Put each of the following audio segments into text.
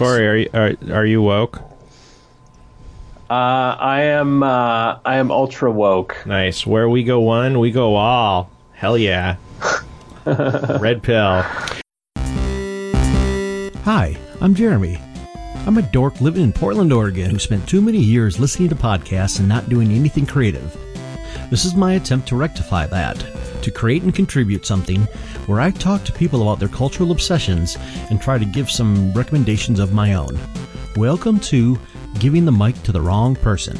Corey, are you, are, are you woke? Uh, I am. Uh, I am ultra woke. Nice. Where we go one, we go all. Hell yeah. Red pill. Hi, I'm Jeremy. I'm a dork living in Portland, Oregon, who spent too many years listening to podcasts and not doing anything creative. This is my attempt to rectify that, to create and contribute something where I talk to people about their cultural obsessions and try to give some recommendations of my own. Welcome to Giving the Mic to the Wrong Person.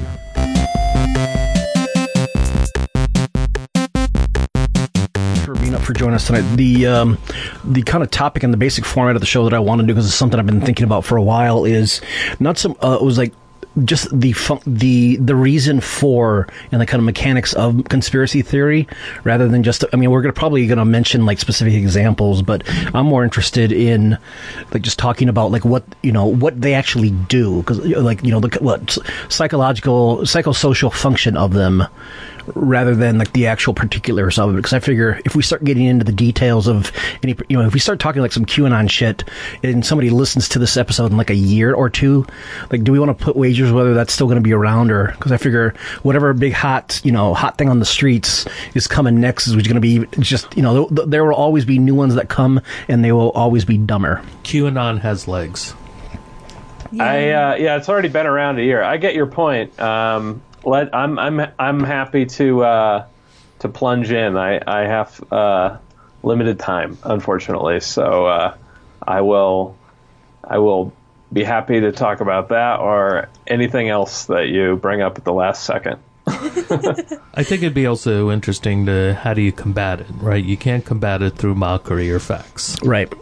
for joining us tonight. The um, the kind of topic and the basic format of the show that I want to do because it's something I've been thinking about for a while is not some. Uh, it was like just the fun- the the reason for and the kind of mechanics of conspiracy theory rather than just I mean we're gonna probably gonna mention like specific examples but I'm more interested in like just talking about like what you know what they actually do. Because like you know the what psychological psychosocial function of them rather than like the actual particulars of it. Because I figure if we start getting into the details of any, you know, if we start talking like some QAnon shit, and somebody listens to this episode in like a year or two, like, do we want to put wagers whether that's still going to be around or? Because I figure whatever big hot, you know, hot thing on the streets is coming next is going to be just, you know, th- there will always be new ones that come, and they will always be dumber. QAnon has legs. I uh, yeah, it's already been around a year. I get your point. Um, let I'm I'm I'm happy to uh, to plunge in. I I have uh, limited time, unfortunately, so uh, I will I will be happy to talk about that or anything else that you bring up at the last second. I think it'd be also interesting to how do you combat it, right? You can't combat it through mockery or facts. Right.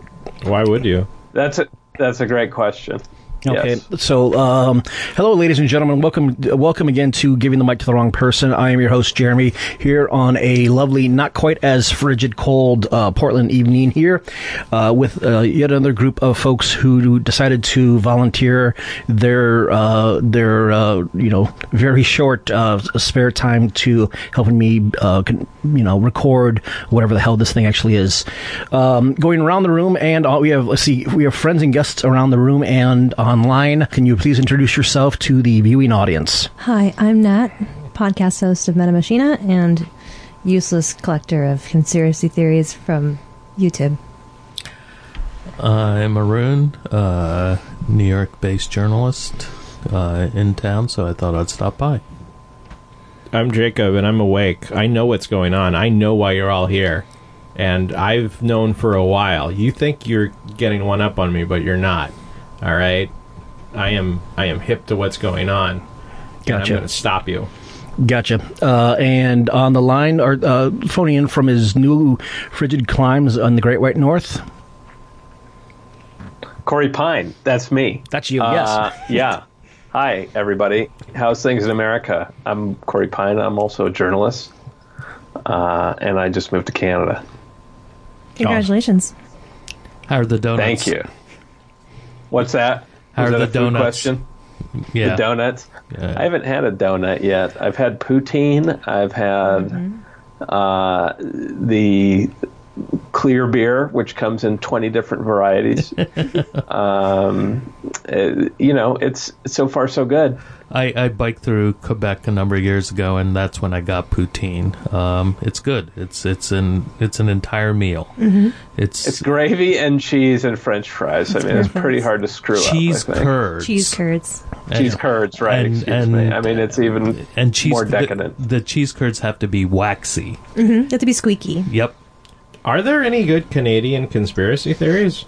Why would you? That's a that's a great question. Okay, Yes. so um, hello, ladies and gentlemen. Welcome, welcome again to giving the mic to the wrong person. I am your host, Jeremy, here on a lovely, not quite as frigid, cold uh, Portland evening here, uh, with uh, yet another group of folks who decided to volunteer their uh, their uh, you know very short uh, spare time to helping me uh, you know record whatever the hell this thing actually is. Um, going around the room, and uh, we have let's see, we have friends and guests around the room and online. Can you please introduce yourself to the viewing audience? Hi, I'm Nat, podcast host of Meta Machina and useless collector of conspiracy theories from YouTube. I'm Arun, uh, New York-based journalist uh, in town, so I thought I'd stop by. I'm Jacob, and I'm awake. I know what's going on. I know why you're all here. And I've known for a while. You think you're getting one up on me, but you're not. All right? I am I am hip to what's going on. And I'm going to stop you. Gotcha. Uh, and on the line, are uh, phoning in from his new frigid climes on the Great White North. Corey Pein, that's me. That's you. Uh, yes. yeah. Hi, everybody. How's things in America? I'm Corey Pein. I'm also a journalist, uh, and I just moved to Canada. Congratulations. How are the donuts? Thank you. What's that? How Was are that the a donuts? question? Yeah. The donuts. Yeah. I haven't had a donut yet. I've had poutine. I've had uh, the clear beer, which comes in twenty different varieties. um, uh, you know, it's so far so good. I, I biked through Quebec a number of years ago, and that's when I got poutine. Um, it's good. It's it's an it's an entire meal. Mm-hmm. It's, It's gravy and cheese and French fries. I mean, it's pretty hard to screw cheese up. I think. curds, Cheese curds. cheese curds, right? and- excuse me. I mean, it's even and cheese more decadent. The, cheese curds have to be waxy. You have to be squeaky. Yep. Are there any good Canadian conspiracy theories?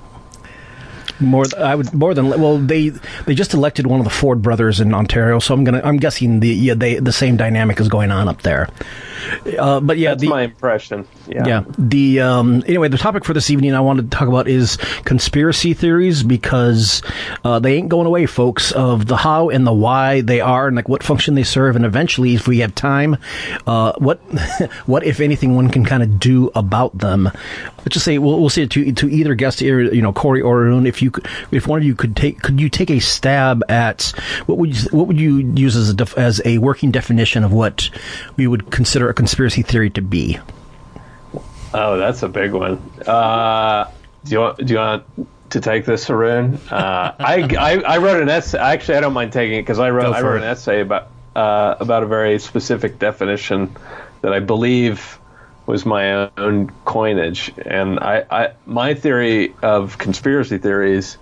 More, I would more than well. They they just elected one of the Ford brothers in Ontario, so I'm gonna I'm guessing the yeah they the same dynamic is going on up there. Uh, but yeah, That's the, my impression. Yeah. Yeah. The um, anyway, the topic for this evening I wanted to talk about is conspiracy theories because uh, they ain't going away, folks. Of the how and the why they are, and like what function they serve, and eventually, if we have time, uh, what what if anything one can kind of do about them. Let's just say we'll, we'll say it to to either guest, you know, Corey or Arun, if you could, if one of you could take could you take a stab at what would you, what would you use as a def, as a working definition of what we would consider a conspiracy theory to be? Oh, that's a big one. Uh, do you want do you want to take this, Arun. Uh, I, I, I wrote an essay. Actually, I don't mind taking it because I wrote I wrote it. an essay about uh, about a very specific definition that I believe was my own coinage. And I, I my theory of conspiracy theories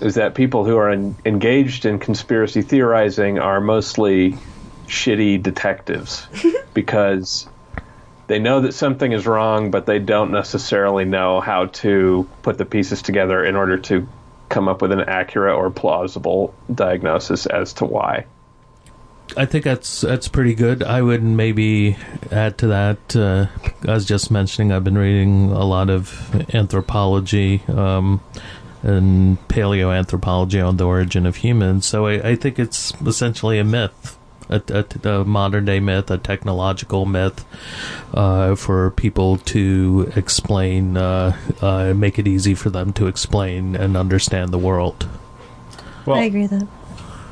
is that people who are en- engaged in conspiracy theorizing are mostly shitty detectives because they know that something is wrong, but they don't necessarily know how to put the pieces together in order to come up with an accurate or plausible diagnosis as to why. I think that's that's pretty good. I would maybe add to that. Uh, I was just mentioning I've been reading a lot of anthropology um, and paleoanthropology on the origin of humans. So I, I think it's essentially a myth, a, a, a modern day myth, a technological myth uh, for people to explain, uh, uh, make it easy for them to explain and understand the world. Well, I agree with that.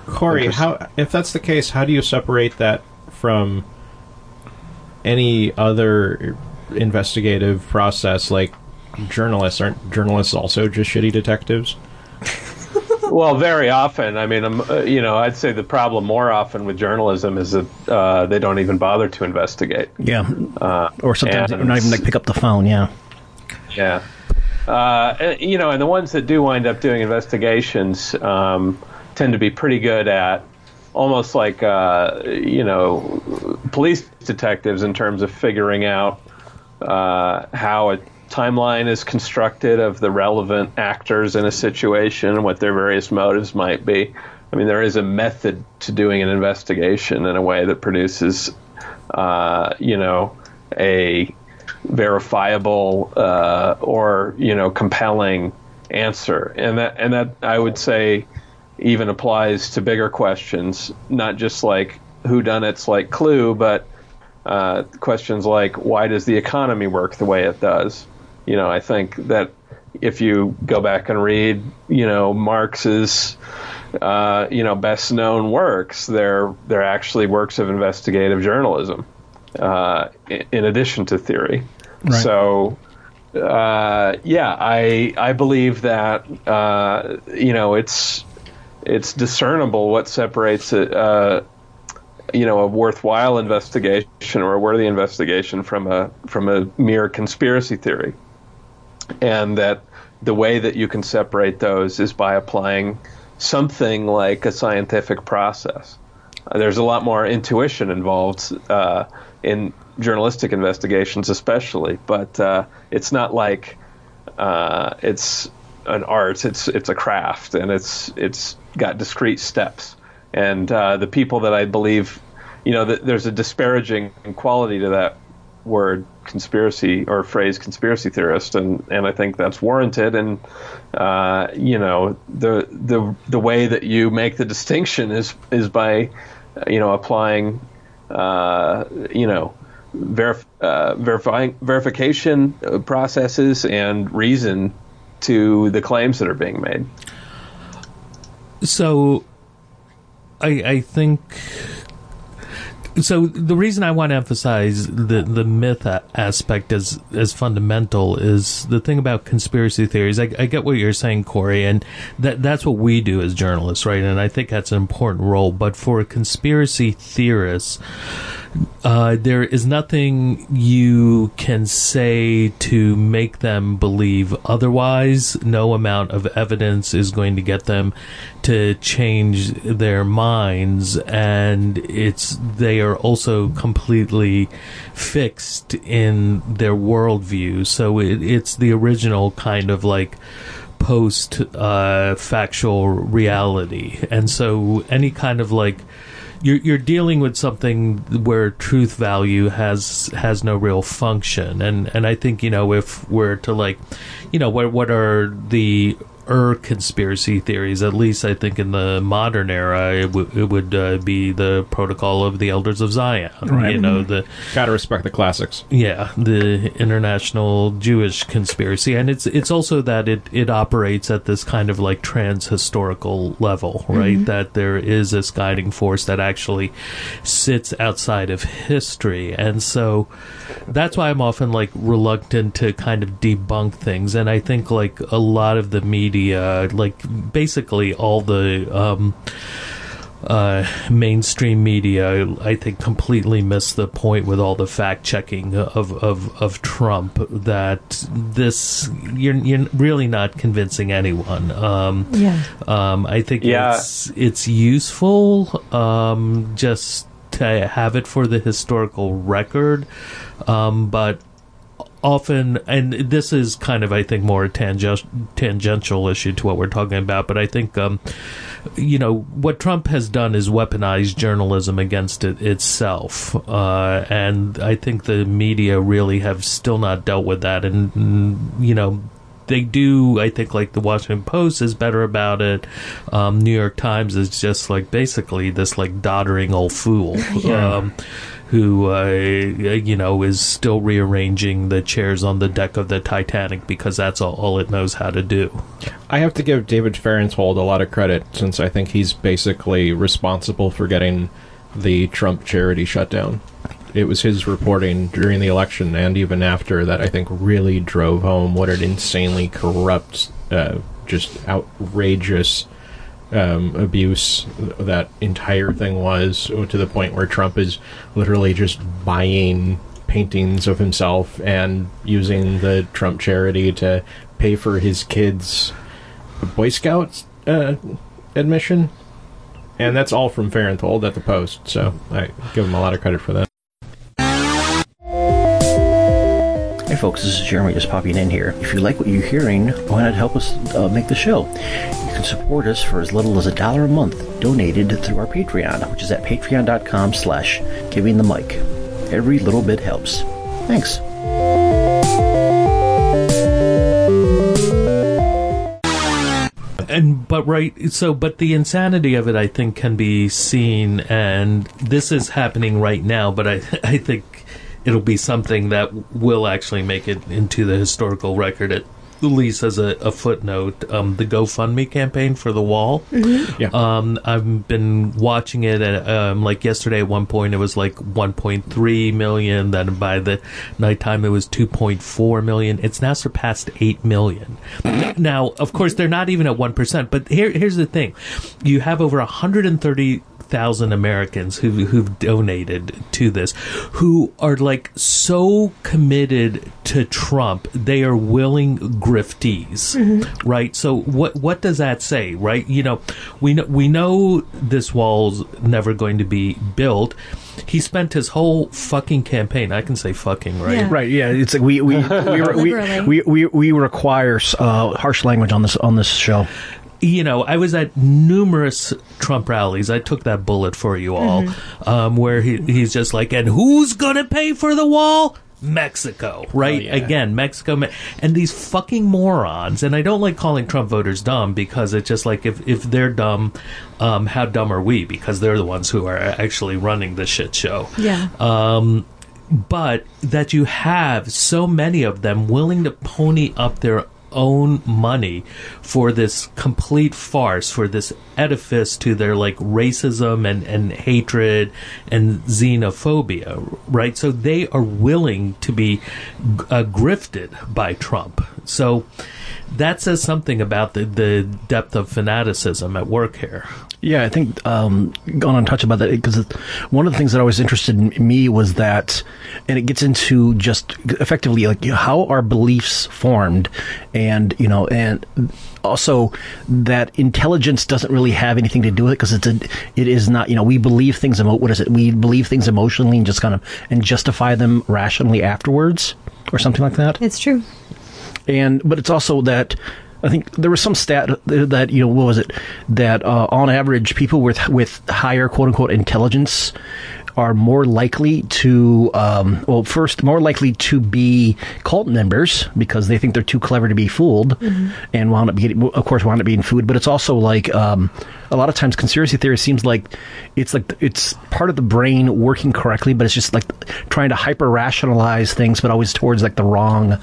Corey, Interesting. how if that's the case, how do you separate that from any other investigative process? Like journalists aren't journalists also just shitty detectives? Well, very often. I mean, um, uh, you know, I'd say the problem more often with journalism is that uh, they don't even bother to investigate. Yeah. Uh, or sometimes and- they're not even like pick up the phone. Yeah. Yeah. Uh, and, you know, and the ones that do wind up doing investigations um, tend to be pretty good at almost like, uh, you know, police detectives in terms of figuring out uh, how a timeline is constructed of the relevant actors in a situation and what their various motives might be. I mean, there is a method to doing an investigation in a way that produces, uh, you know, a verifiable uh, or you know compelling answer, and that and that I would say even applies to bigger questions, not just like who done it's like Clue, but uh, questions like why does the economy work the way it does? You know, I think that if you go back and read, you know, Marx's, uh, you know, best known works, they're they're actually works of investigative journalism, uh, in, addition to theory. Right. So, uh, yeah, I I believe that uh, you know it's it's discernible what separates it. Uh, you know, a worthwhile investigation or a worthy investigation from a from a mere conspiracy theory, and that the way that you can separate those is by applying something like a scientific process. There's a lot more intuition involved uh, in journalistic investigations, especially, but uh, it's not like uh, it's an art. It's it's a craft, and it's it's got discrete steps. And uh, the people that I believe, you know, th- there's a disparaging quality to that word conspiracy or phrase conspiracy theorist and and I think that's warranted and uh, you know the the the way that you make the distinction is is by uh, you know applying uh, you know verif- uh, verifying verification processes and reason to the claims that are being made So, I I think. So the reason I want to emphasize the the myth aspect as as fundamental is the thing about conspiracy theories. I, I get what you're saying, Corey, and that that's what we do as journalists, right? And I think that's an important role. But for a conspiracy theorists, uh, there is nothing you can say to make them believe otherwise. No amount of evidence is going to get them to change their minds, and it's they are also completely fixed in their worldview. So it, it's the original kind of like post uh, factual reality, and so any kind of like you're you're dealing with something where truth value has has no real function. And and I think you know if we're to like you know what what are the er conspiracy theories. At least I think in the modern era, it, w- it would uh, be the Protocol of the Elders of Zion. Right. You know the Gotta respect the classics. yeah the international Jewish conspiracy, and it's it's also that it it operates at this kind of like trans historical level, right? That there is this guiding force that actually sits outside of history, and so that's why I'm often like reluctant to kind of debunk things. And I think like a lot of the media, like basically all the um, uh, mainstream media, I think, completely missed the point with all the fact checking of, of, of Trump that this you're you're really not convincing anyone. Um, Yeah. um, I think Yeah. it's it's useful um, just to have it for the historical record, um, but often, and this is kind of I think more a tangen- tangential issue to what we're talking about, but I think. Um, you know what Trump has done is weaponized journalism against it itself, uh, and I think the media really have still not dealt with that. And mm, you know, they do. I think like the Washington Post is better about it. Um, New York Times is just like basically this like doddering old fool. Um, who uh, you know is still rearranging the chairs on the deck of the Titanic because that's all, all it knows how to do. I have to give David Fahrenthold a lot of credit since I think he's basically responsible for getting the Trump charity shut down. It was his reporting during the election and even after that I think really drove home what an insanely corrupt, uh, just outrageous um, abuse that entire thing was to the point where Trump is literally just buying paintings of himself and using the Trump charity to pay for his kids' Boy Scouts uh, admission. And that's all from Fahrenthold at the Post, so I give him a lot of credit for that. Folks, this is Jeremy just popping in here. If you like what you're hearing, why not help us uh, make the show? You can support us for as little as a dollar a month, donated through our Patreon, which is at patreon.com slash giving the mic. Every little bit helps. Thanks. and but right so but the insanity of it i think can be seen and this is happening right now but i i think it'll be something that will actually make it into the historical record at least as a, a footnote um, the gofundme campaign for the wall Yeah. um, I've been watching it, and um, like yesterday, at one point it was like 1.3 million. Then by the nighttime, it was 2.4 million. It's now surpassed 8 million. Now, of course, they're not even at one percent. But here, here's the thing: you have over 130 thousand Americans who who've donated to this, who are like so committed to Trump, they are willing griftees, right? So what what does that say, right? You know, we know we know this wall's never going to be built. He spent his whole fucking campaign. I can say fucking, right? Yeah. Right, yeah, it's like we we we, we, we, we, we require uh, harsh language on this on this show. You know, I was at numerous Trump rallies. I took that bullet for you all, um, where he, he's just like, and who's gonna pay for the wall? Mexico, right? yeah. Again, Mexico, Me- and these fucking morons. And I don't like calling Trump voters dumb because it's just like if if they're dumb, um, how dumb are we? Because they're the ones who are actually running the shit show Yeah. um, but that you have so many of them willing to pony up their own money for this complete farce, for this edifice to their like racism and, and hatred and xenophobia, right? So they are willing to be uh, grifted by Trump. So that says something about the, the depth of fanaticism at work here. Yeah, I think um, gone touch about that because one of the things that always interested me was that, and it gets into just effectively like how are beliefs formed, and you know, and also that intelligence doesn't really have anything to do with it because it's a, it is not you know we believe things emo- what is it? We believe things emotionally and just kind of and justify them rationally afterwards or something like that. It's true. and but it's also that I think there was some stat that you know what was it? That uh, on average people with with higher quote unquote intelligence are more likely to, um, well, first, more likely to be cult members because they think they're too clever to be fooled and wound up getting, of course, wound up being food. But it's also like, um, a lot of times conspiracy theory seems like it's like it's part of the brain working correctly, but it's just like trying to hyper rationalize things, but always towards like the wrong,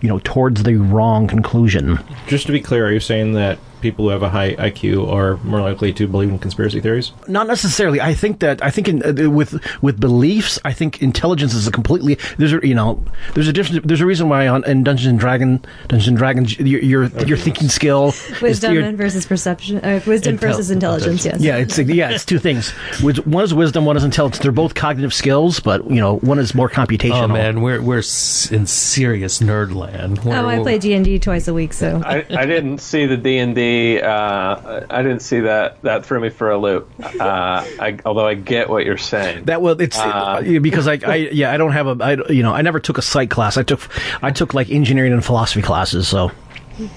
you know, towards the wrong conclusion. Just to be clear, are you saying that people who have a high IQ are more likely to believe in conspiracy theories? Not necessarily. I think that I think in, uh, with with beliefs, I think intelligence is a completely there's a you know there's a different there's a reason why on in Dungeons and Dragon Dungeons and Dragons your your, your thinking skill is Wisdom your- versus perception. Uh, wisdom Intel- versus intelligence. Yes. yeah, it's yeah, it's two things. Which- One is wisdom, one is intelligence. They're both cognitive skills, but you know, one is more computational. Oh man, we're we're in serious nerd land. Oh, We're- I play D and D twice a week, so I, I didn't see the D and D. uh, I didn't see that. That threw me for a loop. Uh, I, although I get what you're saying. That well, it's Uh, uh, because I, I, yeah, I don't have a, I, you know, I never took a psych class. I took, I took like engineering and philosophy classes. So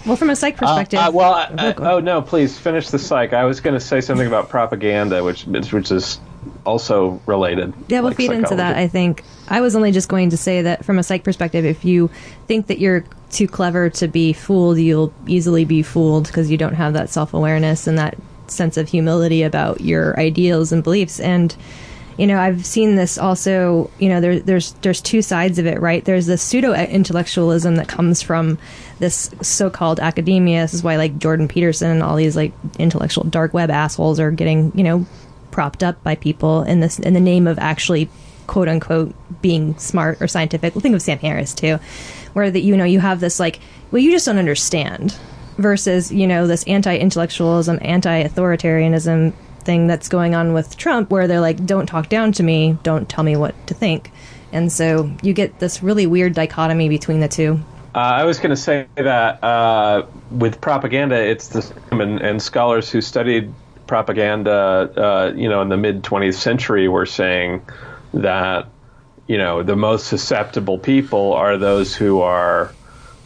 well, from a psych perspective. Uh, well, I, I, oh no! Please finish the psych. I was going to say something about propaganda, which which is also related. Yeah, we'll like feed into that. I think I was only just going to say that from a psych perspective, if you think that you're too clever to be fooled, you'll easily be fooled because you don't have that self awareness and that sense of humility about your ideals and beliefs. And you know, I've seen this also. You know, there, there's there's two sides of it, right? There's the pseudo intellectualism that comes from this so-called academia. This is why like Jordan Peterson and all these like intellectual dark web assholes are getting you know propped up by people in this in the name of actually quote unquote being smart or scientific. Well, think of Sam Harris too, where that you know you have this like well you just don't understand versus you know this anti-intellectualism, anti-authoritarianism thing that's going on with Trump, where they're like don't talk down to me, don't tell me what to think, and so you get this really weird dichotomy between the two. Uh, I was going to say that uh, with propaganda, it's the same, and, and scholars who studied propaganda, uh, you know, in the mid 20th century, were saying that you know the most susceptible people are those who are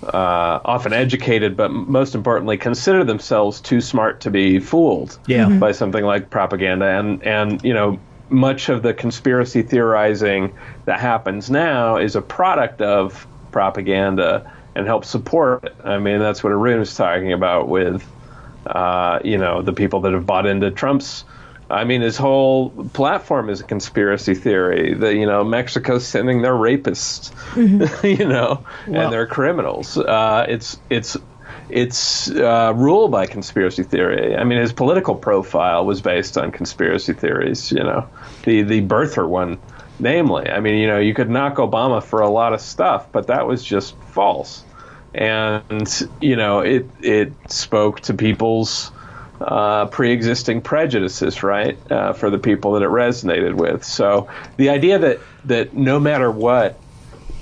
uh, often educated, but most importantly, consider themselves too smart to be fooled Yeah. Mhm. by something like propaganda, and and you know. Much of the conspiracy theorizing that happens now is a product of propaganda and helps support it. I mean, that's what Arun was talking about with, uh, you know, the people that have bought into Trump's. I mean, his whole platform is a conspiracy theory. That you know, Mexico's sending their rapists, you know, and their criminals. Uh, it's it's it's uh, ruled by conspiracy theory. I mean, his political profile was based on conspiracy theories. You know, the the birther one, namely. I mean, you know, you could knock Obama for a lot of stuff, but that was just false. And you know, it it spoke to people's uh, pre-existing prejudices, right, uh, for the people that it resonated with. So the idea that that no matter what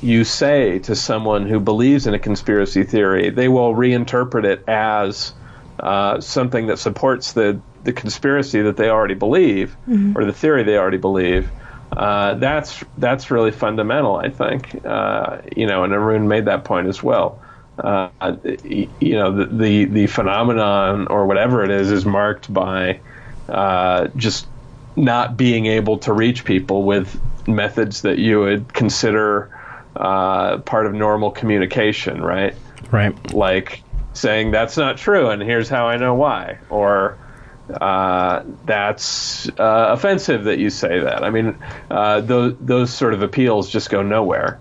you say to someone who believes in a conspiracy theory, they will reinterpret it as uh, something that supports the the conspiracy that they already believe or the theory they already believe. Uh, that's that's really fundamental, I think. Uh, you know, and Arun made that point as well. Uh, you know, the, the the phenomenon or whatever it is is marked by uh, just not being able to reach people with methods that you would consider uh, part of normal communication, right? right. Like saying that's not true, and here's how I know why, or uh, that's uh, offensive that you say that. I mean, uh, those those sort of appeals just go nowhere.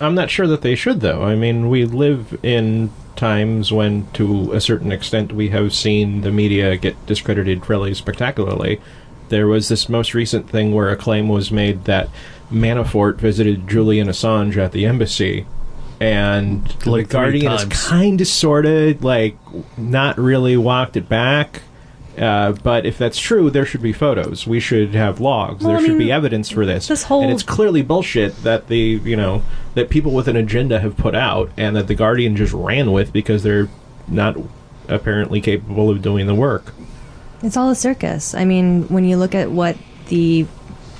I'm not sure that they should, though. I mean, we live in times when, to a certain extent, we have seen the media get discredited fairly spectacularly. There was this most recent thing where a claim was made that Manafort visited Julian Assange at the embassy, and Like Guardian times. kind of, sort of, like, not really walked it back. Uh, but if that's true, there should be photos. We should have logs. Well, there I should mean, be evidence for this. this whole- and it's clearly bullshit that the you know that people with an agenda have put out, and that the Guardian just ran with because they're not apparently capable of doing the work. It's all a circus. I mean, when you look at what the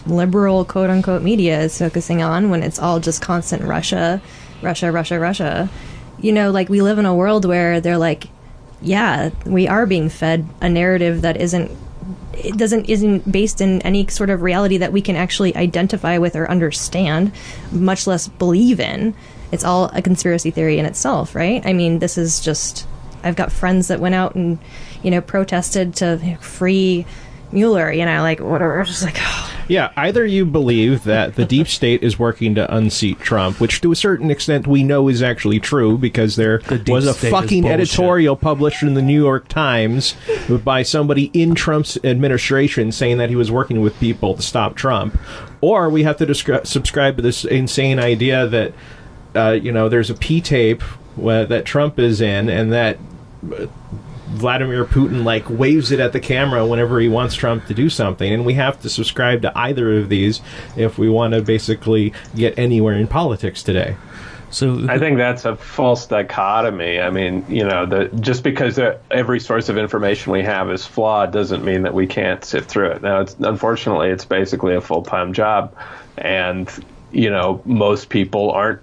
liberal quote unquote media is focusing on, when it's all just constant Russia, Russia, Russia, Russia, you know, like we live in a world where they're like, yeah, we are being fed a narrative that isn't it doesn't isn't based in any sort of reality that we can actually identify with or understand, much less believe in. It's all a conspiracy theory in itself, right? I mean, this is just I've got friends that went out and you know protested to free Mueller, you know, like whatever. Just like, oh. Yeah, either you believe that the deep state is working to unseat Trump, which to a certain extent we know is actually true because there The was a fucking editorial published in the New York Times by somebody in Trump's administration saying that he was working with people to stop Trump, or we have to descri- subscribe to this insane idea that uh, you know there's a P tape that Trump is in and that Vladimir Putin like waves it at the camera whenever he wants Trump to do something, and we have to subscribe to either of these if we want to basically get anywhere in politics today. So I think that's a false dichotomy. I mean, you know, the, just because uh, every source of information we have is flawed doesn't mean that we can't sift through it. Now, it's, unfortunately, it's basically a full time job, and you know, most people aren't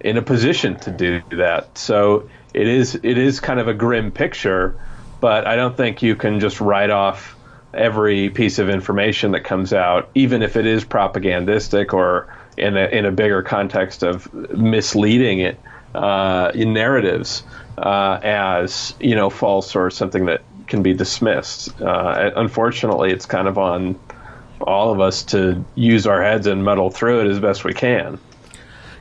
in a position to do that. So it is it is kind of a grim picture, but I don't think you can just write off every piece of information that comes out, even if it is propagandistic or in a in a bigger context of misleading it uh, in narratives uh, as you know false or something that can be dismissed. Uh, unfortunately, it's kind of on all of us to use our heads and muddle through it as best we can.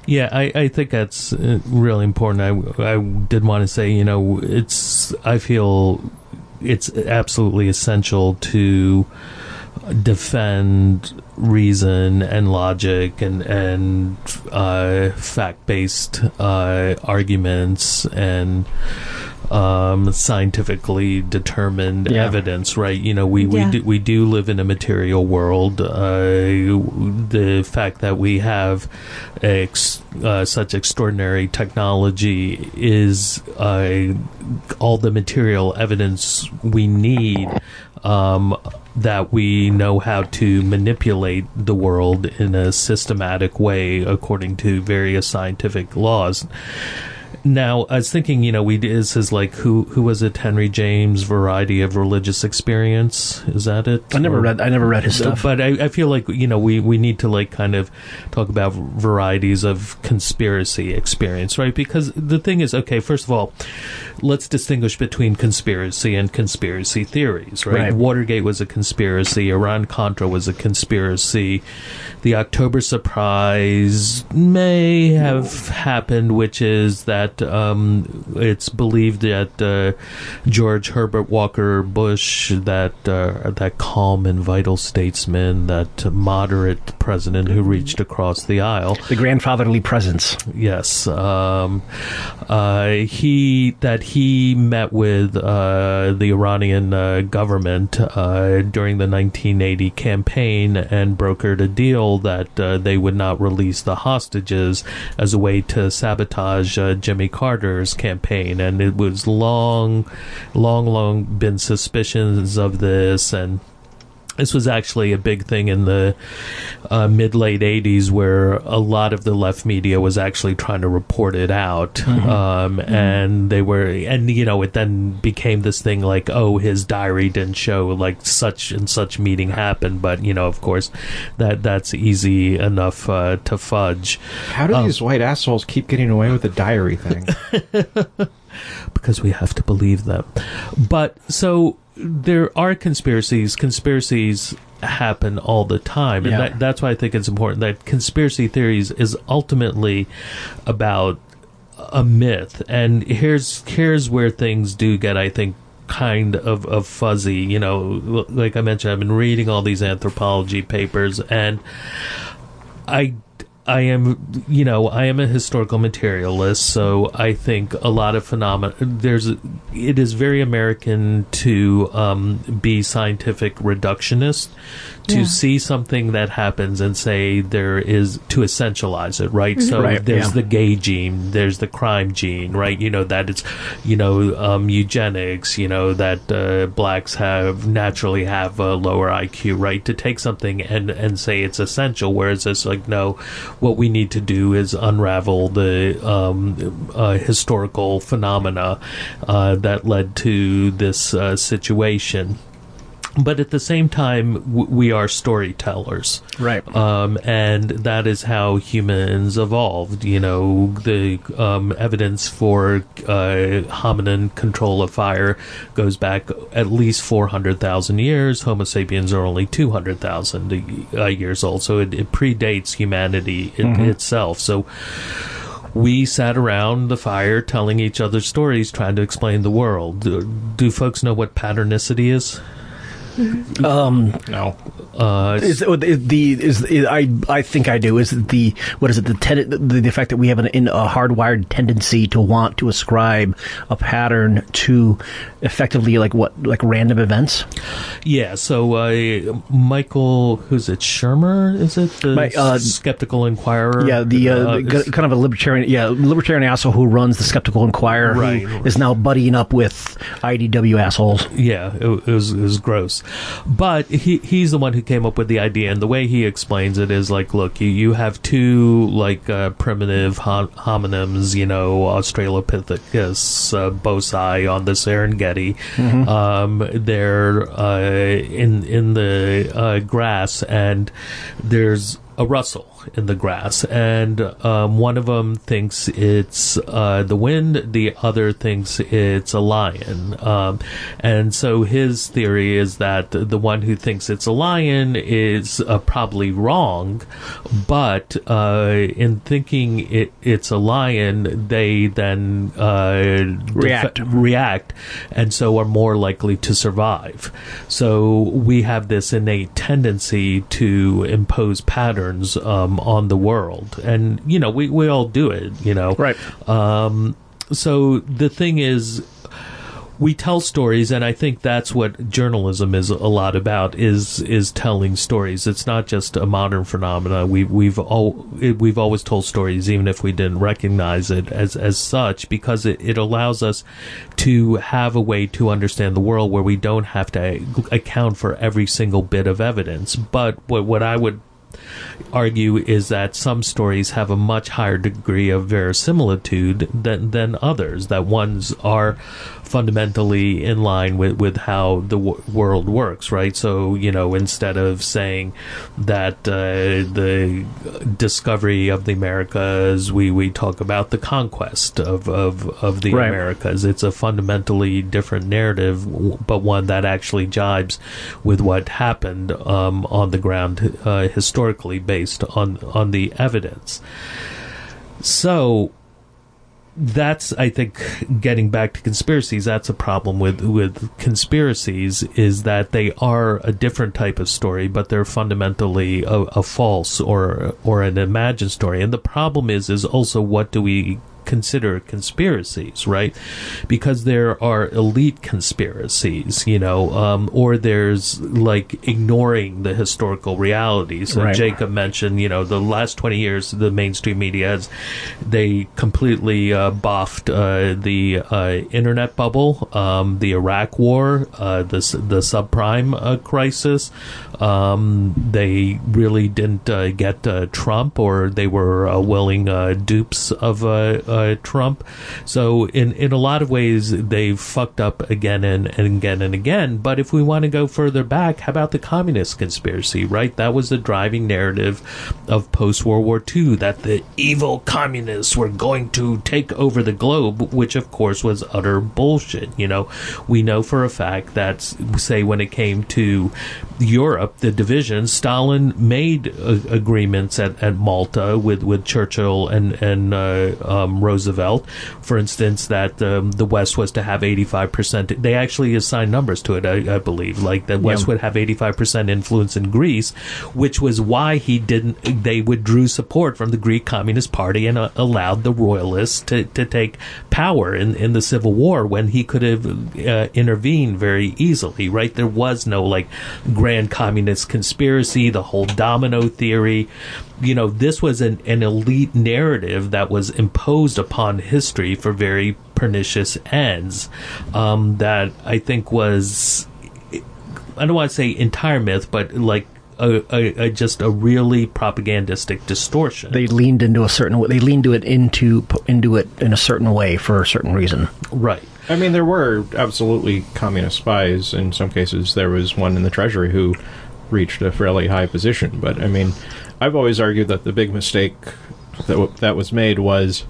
Yeah, I, I think that's uh, really important. I, I did want to say, you know, it's, I feel it's absolutely essential to defend reason and logic and, and uh, fact based uh, arguments and um, scientifically determined Yeah. evidence, right? You know, we, we do we do live in a material world. Uh, the fact that we have ex, uh, such extraordinary technology is uh, all the material evidence we need. Um, that we know how to manipulate the world in a systematic way according to various scientific laws. Now, I was thinking, you know, we this is like who who was it? Henry James, Variety of Religious Experience. Is that it? I never Or- read. I never read his stuff. but I, I feel like you know we, we need to like kind of talk about varieties of conspiracy experience, right? Because the thing is, okay, first of all, let's distinguish between conspiracy and conspiracy theories, right? Right. Watergate was a conspiracy. Iran Contra was a conspiracy. The October surprise may have happened, which is that um, it's believed that uh, George Herbert Walker Bush, that uh, that calm and vital statesman, that moderate president who reached across the aisle, the grandfatherly presence. Yes, um, uh, he that he met with uh, the Iranian uh, government uh, during the 1980 campaign and brokered a deal that uh, they would not release the hostages as a way to sabotage uh, Jimmy Carter's campaign, and it was long, long, long been suspicions of this and this was actually a big thing in the uh, mid late 80s where a lot of the left media was actually trying to report it out. Um, and they were and you know it then became this thing like oh his diary didn't show like such and such meeting happened. But you know of course that that's easy enough uh, to fudge. How do Um, these white assholes keep getting away with the diary thing? because we have to believe them. But so there are conspiracies. Conspiracies happen all the time, and Yeah. that, that's why I think it's important that conspiracy theories is ultimately about a myth. And here's here's where things do get, I think. Kind of, of fuzzy, you know, like I mentioned, I've been reading all these anthropology papers, and I I am you know I am a historical materialist, so I think a lot of phenomena. There's it is very American to um, be scientific reductionist, to Yeah. see something that happens and say there is to essentialize it, right? So Right, there's yeah. the gay gene, there's the crime gene, right? You know that it's you know um, eugenics, you know that uh, blacks have naturally have a lower IQ, right? To take something and and say it's essential, whereas it's like no, what we need to do is unravel the um, uh, historical phenomena uh, that led to this uh, situation. But at the same time, w- we are storytellers. Right. Um, and that is how humans evolved. You know, the um, evidence for uh, hominin control of fire goes back at least 400,000 years. Homo sapiens are only 200,000 uh, years old, so it, it predates humanity it, itself. So we sat around the fire telling each other stories, trying to explain the world. Do, do folks know what patternicity is? No. Uh, Is, is the is, is I I think I do is the what is it the ten, the, the fact that we have an in a hardwired tendency to want to ascribe a pattern to effectively like what like random events Yeah, so uh, Michael, who's it? Shermer, is it the My, uh, skeptical inquirer? yeah the uh, is- kind of a libertarian yeah libertarian asshole who runs the skeptical inquirer Right. who is now buddying up with IDW assholes yeah, it, it was it was gross, but he he's the one who came up with the idea, and the way he explains it is like, look, you you have two like uh, primitive hom- hominins, you know, Australopithecus, uh, boisei on the Serengeti. Um, they're uh, in in the uh, grass, and there's a rustle in the grass, and um, one of them thinks it's uh, the wind, the other thinks it's a lion. Um, and so his theory is that the one who thinks it's a lion is uh, probably wrong, but uh, in thinking it, it's a lion, they then uh, React. react, and so are more likely to survive. So we have this innate tendency to impose patterns um, on the world, and you know we we all do it. You know, right um, so the thing is, we tell stories, and I think that's what journalism is a lot about is is telling stories. It's not just a modern phenomena. We we've all we've always told stories, even if we didn't recognize it as as such, because it, it allows us to have a way to understand the world where we don't have to account for every single bit of evidence. But what what I would argue is that some stories have a much higher degree of verisimilitude than than others. That ones are fundamentally in line with with how the w- world works, right? So you know, instead of saying that uh, the discovery of the Americas, we we talk about the conquest of of of the Right. Americas. It's a fundamentally different narrative, but one that actually jibes with what happened um, on the ground uh, historically, based on on the evidence. So that's I think getting back to conspiracies. That's a problem with with conspiracies is that they are a different type of story, but they're fundamentally a, a false or or an imagined story. And the problem is is also what do we consider conspiracies, right? Because there are elite conspiracies, you know, um, or there's like ignoring the historical realities. So Right. Jacob mentioned, you know, the last 20 years, the mainstream media has, they completely uh, boffed uh, the uh, internet bubble, um, the Iraq war, uh, the, the subprime uh, crisis. Um, they really didn't uh, get uh, Trump, or they were uh, willing uh, dupes of uh, Trump. So, in, in a lot of ways, they've fucked up again and, and again and again. But if we want to go further back, how about the communist conspiracy, right? That was the driving narrative of post World War II that the evil communists were going to take over the globe, which of course was utter bullshit. You know, we know for a fact that, say, when it came to Europe, the division, Stalin made uh, agreements at, at Malta with, with Churchill and, and uh, um, Roosevelt, for instance, that um, the West was to have 85%. They actually assigned numbers to it, I, I believe, like the West Yeah. would have 85% influence in Greece, which was why he didn't, they withdrew support from the Greek Communist Party and uh, allowed the royalists to, to take power in, in the Civil War when he could have uh, intervened very easily, right? There was no like grand communist conspiracy, the whole domino theory. You know, this was an, an elite narrative that was imposed upon history for very pernicious ends um, that I think was I don't want to say entire myth, but like a, a, a just a really propagandistic distortion. they leaned into a certain way they leaned to it into into it in a certain way for a certain reason right. I mean, there were absolutely communist spies. In some cases, there was one in the Treasury who reached a fairly high position. But I mean, I've always argued that the big mistake that w- that was made was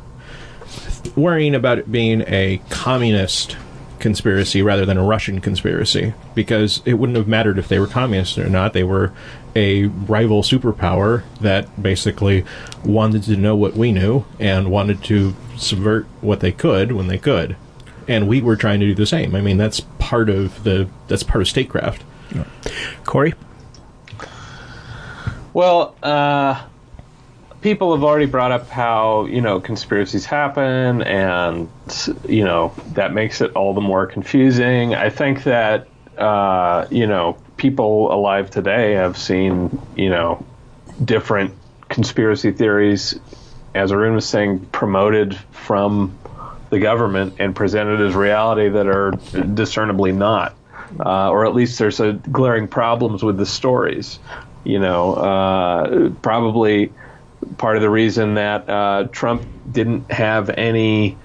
worrying about it being a communist conspiracy rather than a Russian conspiracy because it wouldn't have mattered if they were communist or not. They were a rival superpower that basically wanted to know what we knew and wanted to subvert what they could when they could. And we were trying to do the same. I mean, that's part of the that's part of statecraft. Corey? Well, uh, people have already brought up how you know conspiracies happen, and you know that makes it all the more confusing. I think that uh, you know people alive today have seen you know different conspiracy theories, as Arun was saying, promoted from the government and presented as reality that are discernibly not. Uh, or at least there's a glaring problems with the stories. You know, uh, probably part of the reason that uh, Trump didn't have any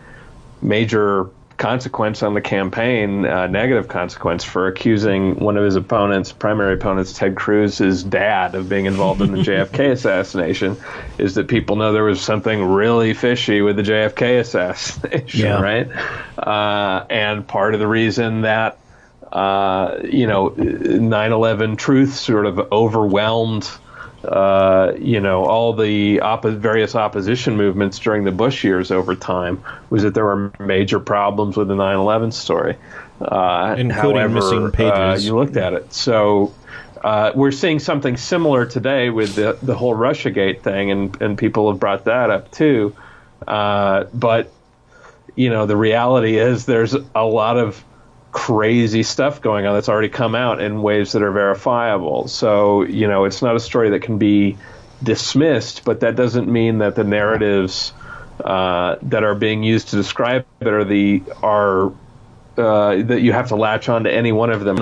major consequence on the campaign, uh, negative consequence for accusing one of his opponents, primary opponents, Ted Cruz's dad, of being involved in the JFK assassination, is that people know there was something really fishy with the JFK assassination, Yeah. right? Uh, and part of the reason that uh, you know 9/11 truth sort of overwhelmed uh, you know, all the oppo- various opposition movements during the Bush years over time was that there were major problems with the 9/11 story, uh, Including however, missing pages. Uh, you looked at it, so. Uh, we're seeing something similar today with the, the whole RussiaGate thing, and, and people have brought that up too. Uh, but you know, the reality is there's a lot of crazy stuff going on that's already come out in ways that are verifiable. So, you know, it's not a story that can be dismissed, but that doesn't mean that the narratives uh, that are being used to describe it are the are uh, that you have to latch on to any one of them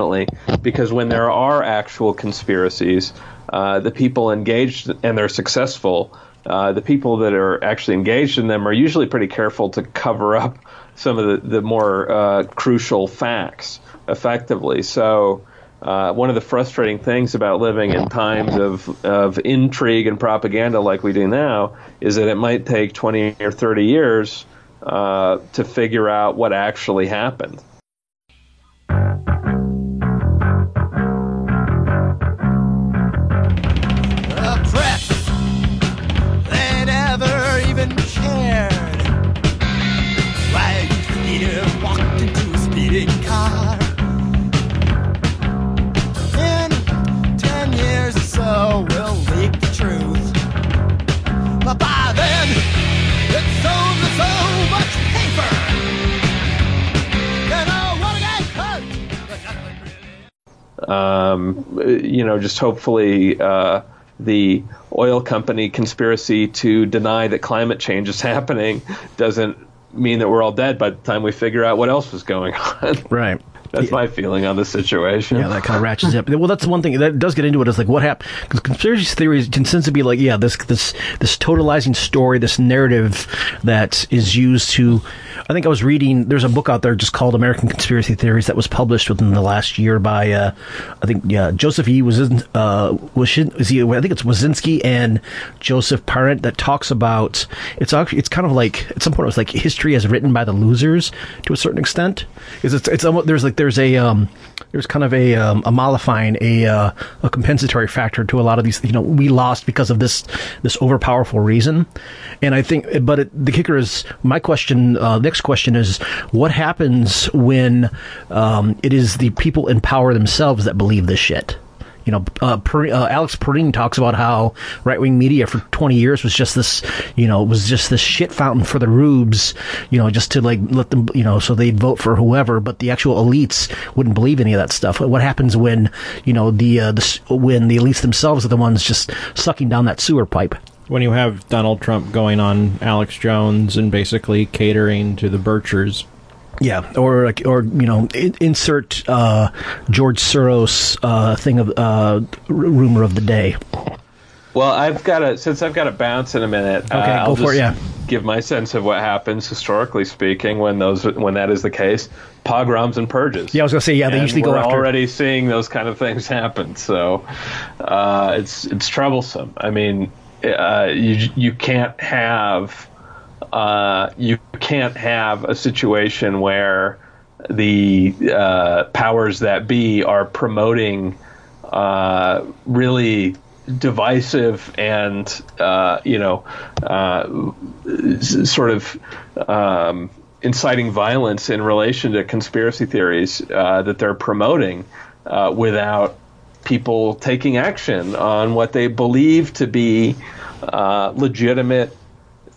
because when there are actual conspiracies, uh, the people engaged and they're successful. Uh, the people that are actually engaged in them are usually pretty careful to cover up some of the, the more uh, crucial facts effectively. So, uh, one of the frustrating things about living in times of, of intrigue and propaganda like we do now is that it might take 20 or 30 years uh, to figure out what actually happened. Um, you know, just hopefully uh, the oil company conspiracy to deny that climate change is happening doesn't mean that we're all dead by the time we figure out what else was going on. Right. That's my feeling on the situation. Yeah, that kind of ratchets up. Well, that's one thing that does get into it. Is like what happened because conspiracy theories tends to be like, yeah, this this this totalizing story, this narrative that is used to. I think I was reading. There's a book out there just called American Conspiracy Theories that was published within the last year by, uh, I think, yeah, Joseph E. was uh, was is he? I think it's Wazinski and Joseph Parent that talks about. It's actually it's kind of like at some point it was like history as written by the losers to a certain extent. Is it's it's almost there's like there's a um there's kind of a um, a mollifying a uh, a compensatory factor to a lot of these you know we lost because of this this overpowerful reason. And i think but it, the kicker is my question uh, next question is what happens when um, it is the people in power themselves that believe this shit you know, uh, per, uh, Alex Pareene talks about how right wing media for 20 years was just this, you know, was just this shit fountain for the rubes, you know, just to like let them, you know, so they'd vote for whoever, but the actual elites wouldn't believe any of that stuff. What happens when, you know, the, uh, the when the elites themselves are the ones just sucking down that sewer pipe? When you have Donald Trump going on Alex Jones and basically catering to the Birchers, Yeah, or like, or you know, insert uh, George Soros uh, thing of uh, r- rumor of the day. Well, I've got to since I've got to bounce in a minute. Okay, uh, go I'll for it. Yeah. give my sense of what happens historically speaking when those when that is the case. Pogroms and purges. Yeah, I was gonna say, yeah, they And usually go we're after- already seeing those kind of things happen. So uh, it's it's troublesome. I mean, uh, you you can't have uh, you can't have a situation where the uh, powers that be are promoting uh, really divisive and uh, you know uh, sort of um, inciting violence in relation to conspiracy theories that they're promoting without people taking action on what they believe to be legitimate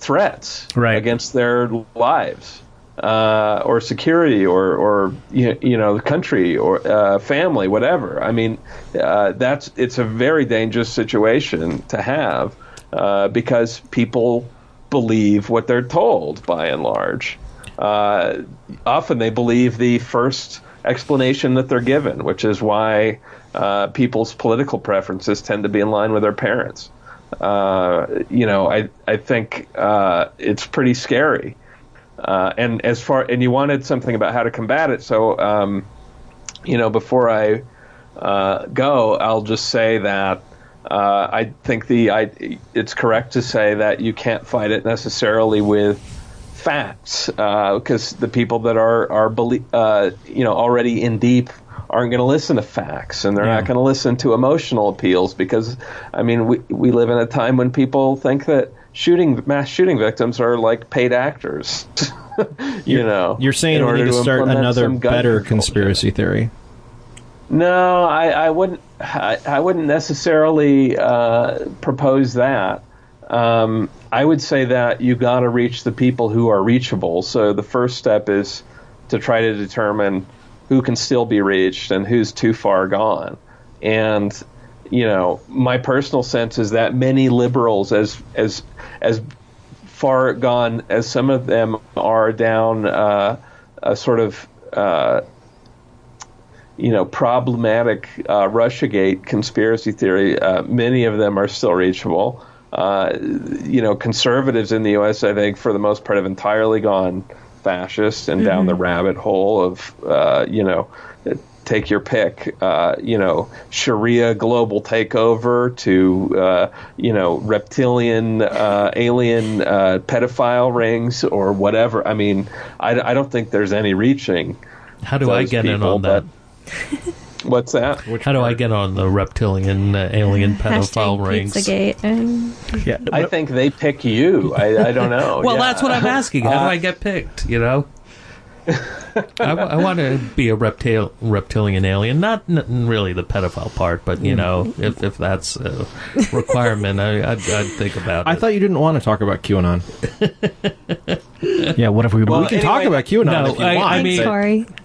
threats Right. against their lives uh, or security or, or you you know the country or uh, family whatever. I mean uh, that's it's a very dangerous situation to have uh, because people believe what they're told by and large. Uh, often they believe the first explanation that they're given which is why uh, people's political preferences tend to be in line with their parents uh, you know, I I think uh, it's pretty scary. Uh, and as far and you wanted something about how to combat it, so um, you know, before I uh, go, I'll just say that uh, I think the I, it's correct to say that you can't fight it necessarily with facts because the people that are are belie- you know already in deep aren't going to listen to facts and they're not going to listen to emotional appeals because I mean we we live in a time when people think that shooting mass shooting victims are like paid actors you know You're saying in we need to start another better conspiracy theory. no, I, I wouldn't. I, I wouldn't necessarily uh, propose that. Um, I would say that you got to reach the people who are reachable. So the first step is to try to determine who can still be reached and who's too far gone. And you know, my personal sense is that many liberals, as as as far gone as some of them are down uh, a sort of uh, you know, problematic uh, Russiagate conspiracy theory, uh, many of them are still reachable. Uh, you know, conservatives in the U.S., I think, for the most part, have entirely gone fascist and down the rabbit hole of, uh, you know, take your pick, uh, you know, Sharia global takeover to, uh, you know, reptilian, uh, alien uh, pedophile rings or whatever. I mean, I, I don't think there's any reaching. How do I get in people, on that? But- What's that? How do I get on the reptilian uh, alien pedophile Hashtag rings? Pizzagate. Um, Yeah, I think they pick you. I, I don't know. Well, Yeah. that's what I'm asking. How do Uh, I get picked? You know, I, want to be a reptil- reptilian alien, not n- really the pedophile part, but you know, if if that's a requirement, I, I'd, I'd think about I it. thought you didn't want to talk about QAnon. yeah. What if we? Well, we can anyway, talk about QAnon no, if you I- want. I mean- but-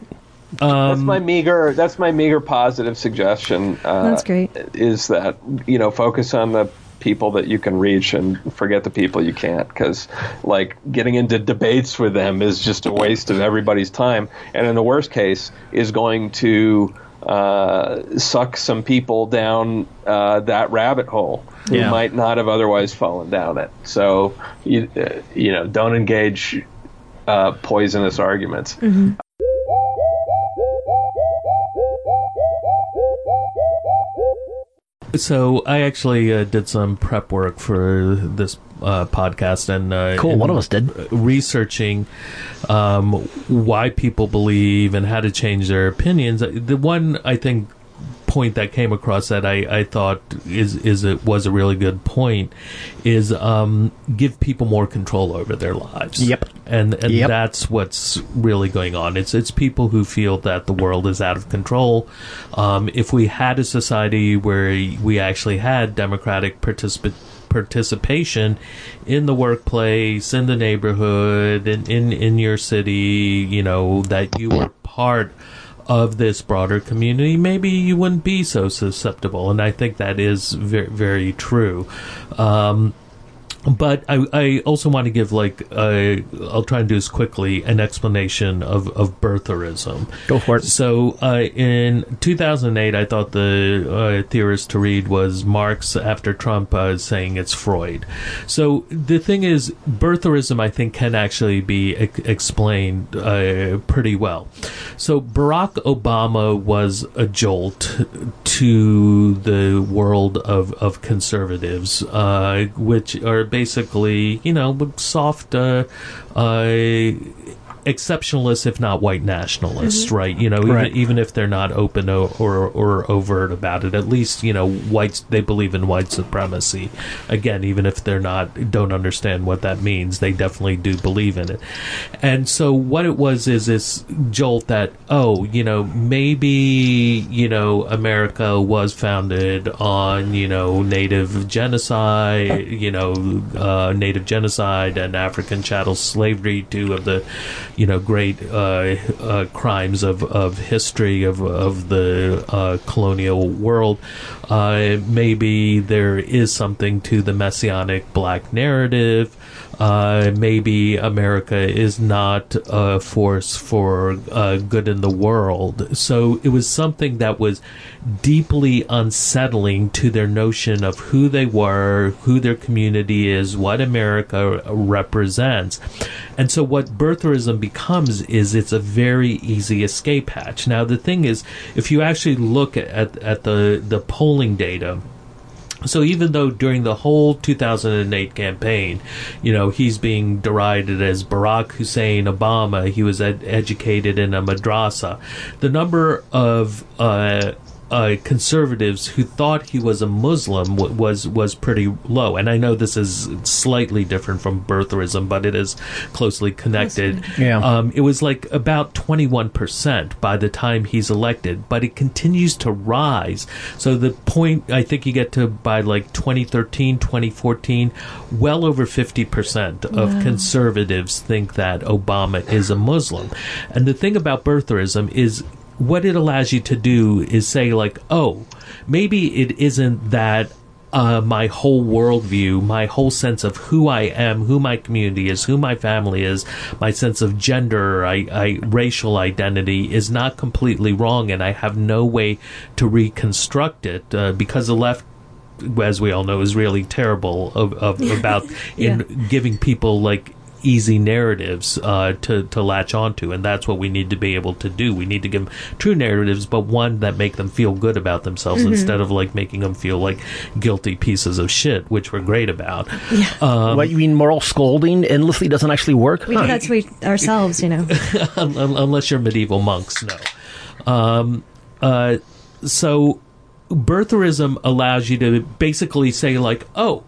sorry. That's my meager. That's my meager positive suggestion. Uh, That's great. Is that you know focus on the people that you can reach and forget the people you can't because like getting into debates with them is just a waste of everybody's time and in the worst case is going to uh, suck some people down uh, that rabbit hole who Yeah. might not have otherwise fallen down it so you, uh, you know don't engage uh, poisonous arguments So I actually uh, did some prep work for this uh, podcast, and uh, Cool. One of us did. researching um, why people believe and how to change their opinions. The one I think point that came across that I, I thought is is it was a really good point is um, give people more control over their lives. Yep. and and Yep. that's what's really going on. It's it's people who feel that the world is out of control. Um, if we had a society where we actually had democratic particip- participation in the workplace, in the neighborhood, in, in in your city, you know that you were part of this broader community, maybe you wouldn't be so susceptible. And I think that is very very true. Um, but I, I also want to give like uh, I'll try and do this quickly an explanation of, of birtherism. Go for it. So uh, in 2008, I thought the uh, theorist to read was Marx after Trump uh, saying it's Freud. So the thing is, birtherism I think can actually be ex- explained uh, pretty well. So Barack Obama was a jolt to the world of, of conservatives, uh, which are basically, you know, soft, uh, uh, exceptionalists, if not white nationalists, right? You know, Right. even, even if they're not open or, or, or overt about it, at least, you know, whites, they believe in white supremacy. Again, even if they're not, don't understand what that means, they definitely do believe in it. And so what it was is this jolt that, oh, you know, maybe, you know, America was founded on, you know, native genocide, you know, uh, native genocide and African chattel slavery, two of the, you know, great uh, uh, crimes of, of history of, of the uh, colonial world. Uh, maybe there is something to the messianic black narrative. Uh, maybe America is not a force for uh, good in the world. So it was something that was deeply unsettling to their notion of who they were, who their community is, what America represents. And so what birtherism becomes is it's a very easy escape hatch. Now the thing is, if you actually look at, at the, the polling data, so even though during the whole 2008 campaign, you know, he's being derided as Barack Hussein Obama, he was ed- educated in a madrasa, the number of uh, uh, conservatives who thought he was a Muslim w- was was pretty low. And I know this is slightly different from birtherism, but it is closely connected. Yeah. Um, it was like about 21% by the time he's elected, but it continues to rise. So the point, I think you get to by like 2013, 2014, well over 50% of conservatives think that Obama is a Muslim. And the thing about birtherism is what it allows you to do is say like, oh, maybe it isn't that uh, my whole worldview, my whole sense of who I am, who my community is, who my family is, my sense of gender, I, I, racial identity is not completely wrong, and I have no way to reconstruct it uh, because the left. As we all know, is really terrible of, of about in giving people like easy narratives uh, to to latch onto, and that's what we need to be able to do. We need to give them true narratives, but one that make them feel good about themselves instead of like making them feel like guilty pieces of shit, which we're great about. what you mean moral scolding endlessly doesn't actually work? We Huh. do that to we, ourselves, you know. Un- un- unless you're medieval monks, no. Um, uh, so birtherism allows you to basically say like, oh.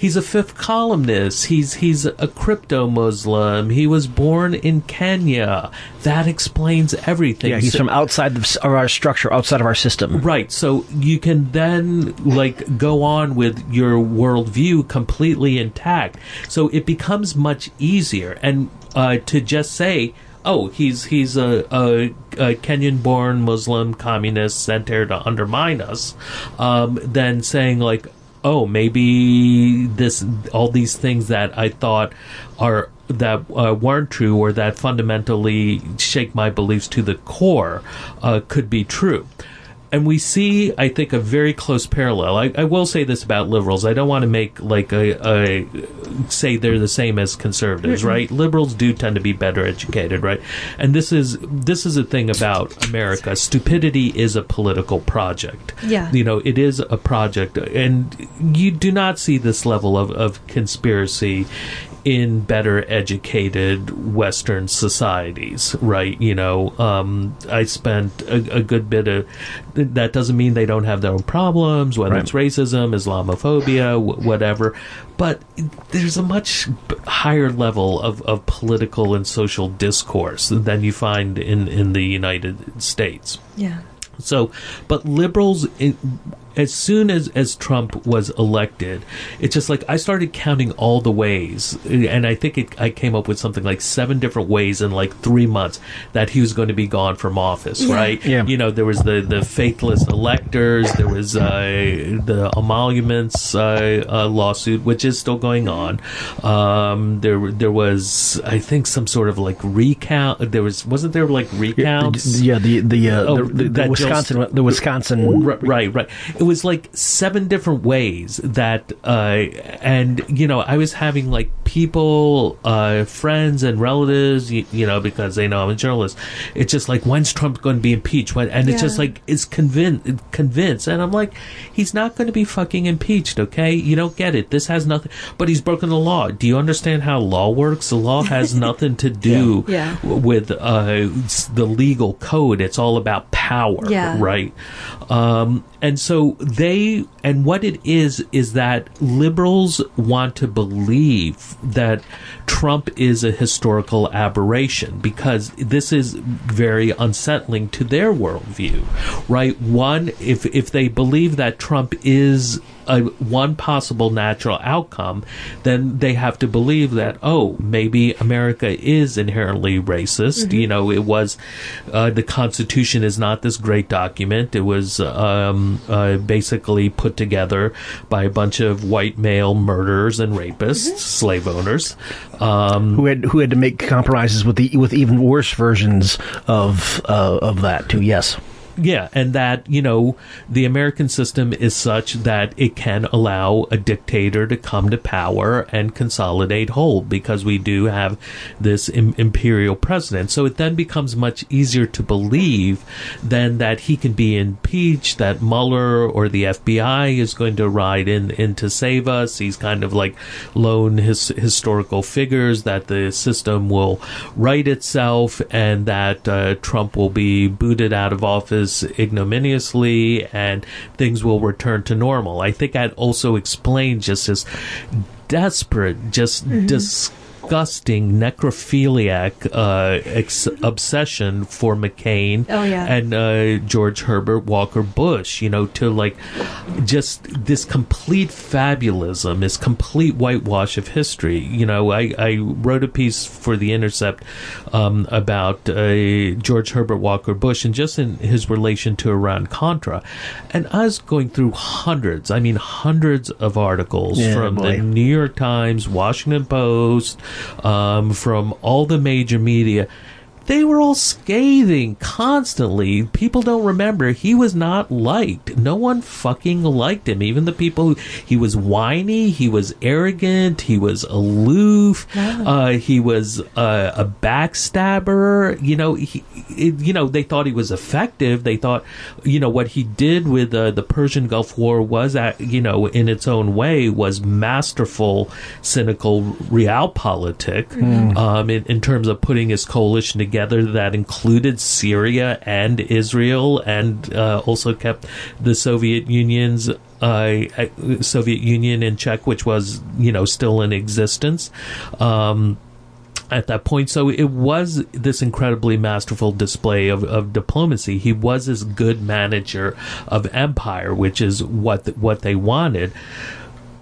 He's a fifth columnist. He's he's a crypto Muslim. He was born in Kenya. That explains everything. Yeah, he's So- from outside of our structure, outside of our system. Right. So you can then like go on with your worldview completely intact. So it becomes much easier. And uh, to just say, oh, he's he's a, a, a Kenyan-born Muslim communist sent here to undermine us, um, than saying like, oh, maybe this all these things that I thought are that uh, weren't true or that fundamentally shake my beliefs to the core uh, could be true. And we see, I think, a very close parallel. I, I will say this about liberals. I don't want to make like a, a say they're the same as conservatives, right? Liberals do tend to be better educated, right? And this is this is a thing about America. Stupidity is a political project. Yeah. you know, it is a project, and you do not see this level of, of conspiracy in better educated Western societies, right? You know, um, I spent a, a good bit of. That doesn't mean they don't have their own problems, whether Right. it's racism, Islamophobia, w- whatever. But there's a much higher level of, of political and social discourse than you find in, in the United States. Yeah. So, but liberals, i- as soon as as Trump was elected, it's just like I started counting all the ways, and I think it, I came up with something like seven different ways in like three months that he was going to be gone from office. Right? Yeah. You know, there was the the faithless electors. There was uh, the emoluments uh, uh, lawsuit, which is still going on. Um, there there was I think some sort of like recount. There was wasn't there like recounts? Yeah, the the uh, Oh, the, the, the Wisconsin the Wisconsin right, right. It was like seven different ways that, uh, and you know, I was having like people, uh, friends and relatives, you, you know, because they know I'm a journalist. It's just like, when's Trump going to be impeached? When, and it's just like, it's convinced, convinced, and I'm like, he's not going to be fucking impeached, okay? You don't get it. This has nothing, but he's broken the law. Do you understand how law works? The law has nothing to do Yeah. w- with uh, the legal code. It's all about power, Yeah. right? Um, and so they, and what it is, is that liberals want to believe that Trump is a historical aberration because this is very unsettling to their worldview, right? One, if if they believe that Trump is a one possible natural outcome, then they have to believe that oh, maybe America is inherently racist. You know, it was uh, the Constitution is not this great document. It was um, uh, basically put together by a bunch of white male murderers and rapists, slave owners. Um, who had who had to make compromises with the with even worse versions of uh, of that too. Yes. Yeah, and that, you know, the American system is such that it can allow a dictator to come to power and consolidate hold because we do have this Im- imperial president. So it then becomes much easier to believe than that he can be impeached, that Mueller or the FBI is going to ride in, in to save us. He's kind of like lone his, historical figures that the system will right itself and that uh, Trump will be booted out of office ignominiously and things will return to normal. I think I'd also explain just this desperate, just mm-hmm. disgusting necrophiliac uh, ex- obsession for McCain Oh, yeah. and uh, George Herbert Walker Bush, you know, to like just this complete fabulism, this complete whitewash of history. You know, I, I wrote a piece for The Intercept um, about uh, George Herbert Walker Bush and just in his relation to Iran Contra. And I was going through hundreds, I mean, hundreds of articles Yeah, from boy. the New York Times, Washington Post, um, from all the major media. They were all scathing constantly. People don't remember he was not liked. No one fucking liked him. Even the people who he was whiny, he was arrogant, he was aloof, uh, he was uh, a backstabber. You know, he, it, you know they thought he was effective. They thought, you know, what he did with uh, the Persian Gulf War was, at, you know, in its own way, was masterful, cynical realpolitik um, in, in terms of putting his coalition together that included Syria and Israel, and uh, also kept the Soviet Union's. Uh, uh, Soviet Union in check, which was, you know, still in existence. Um, at that point. So it was this incredibly masterful display of, of diplomacy. He was this good manager of empire, which is what what they wanted.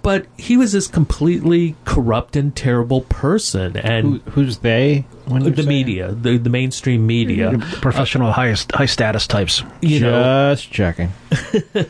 But he was this completely corrupt and terrible person, and Who, who's they? When the media, the, the mainstream media, Professional highest high status types. you know, Just checking.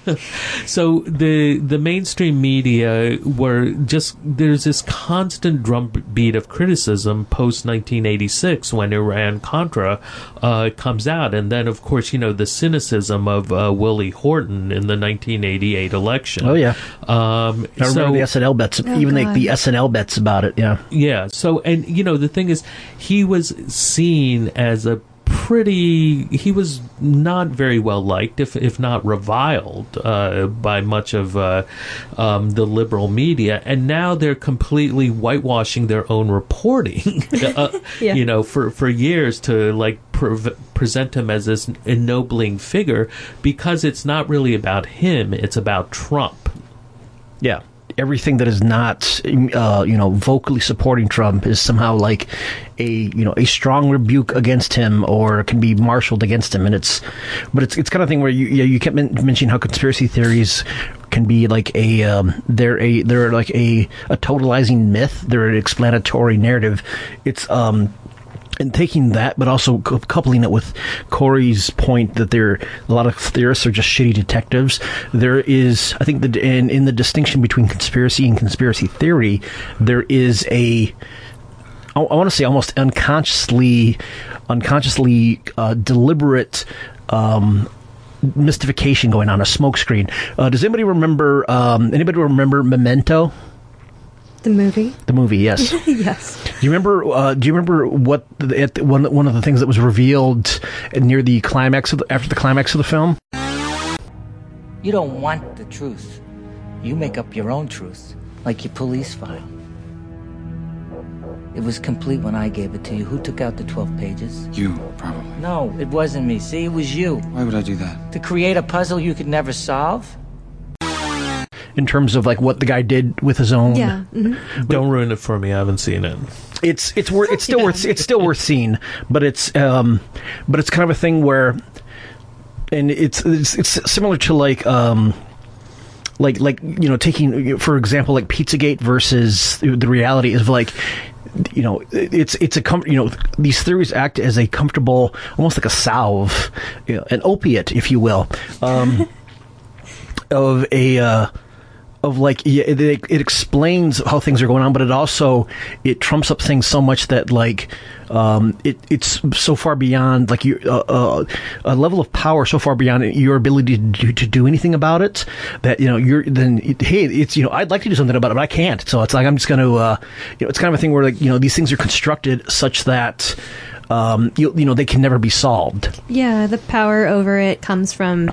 So the the mainstream media were just there's this constant drumbeat of criticism post 1986 when Iran Contra uh, comes out, and then of course you know the cynicism of uh, Willie Horton in the 1988 election. Oh yeah, Um, I remember so, the SNL bets. Oh, even like the SNL bets about it. Yeah. Yeah. So, and you know, the thing is, he was seen as a pretty. He was not very well liked, if if not reviled, uh, by much of uh, um, the liberal media. And now they're completely whitewashing their own reporting. uh, Yeah. You know, for for years to like. Pre- present him as this ennobling figure because it's not really about him it's about Trump Yeah. Everything that is not, uh, you know, vocally supporting Trump is somehow like a, you know, a strong rebuke against him or can be marshaled against him. And it's, but it's, it's kind of thing where you, you kept mentioning how conspiracy theories can be like a, um, they're a, they're like a, a totalizing myth. They're an explanatory narrative. It's, um, and taking that, but also coupling it with Corey's point that there a lot of theorists are just shitty detectives. There is, I think, the in, in the distinction between conspiracy and conspiracy theory, there is a I, I want to say almost unconsciously, unconsciously uh, deliberate. Um, mystification going on a smokescreen. Uh, does anybody remember? Um, anybody remember Memento? The movie? The movie, yes. yes. Do you remember? Uh, do you remember what the, at the, one one of the things that was revealed near the climax of the, after the climax of the film? You don't want the truth. You make up your own truth, like your police file. It was complete when I gave it to you. Who took out the 12 pages? You, probably. No, it wasn't me. See, it was you. Why would I do that? To create a puzzle you could never solve? In terms of like what the guy did with his own. Yeah. mhm. Don't ruin it for me. I haven't seen it. It's it's worth it's still worth it's still worth seeing, but it's um, but it's kind of a thing where, and it's it's, it's similar to like um. Like, like you know, taking for example, like Pizzagate versus the reality is like, you know, it's it's a com- you know these theories act as a comfortable, almost like a salve, you know, an opiate, if you will, um, of a uh, of like it, it explains how things are going on, but it also it trumps up things so much that like um, it it's so far beyond like you uh, uh, a level of power so far beyond your ability to do, to do anything about it that you know you're then it, hey it's you know I'd like to do something about it but I can't so it's like I'm just going to uh, you know it's kind of a thing where like you know these things are constructed such that um, you, you know they can never be solved. Yeah, the power over it comes from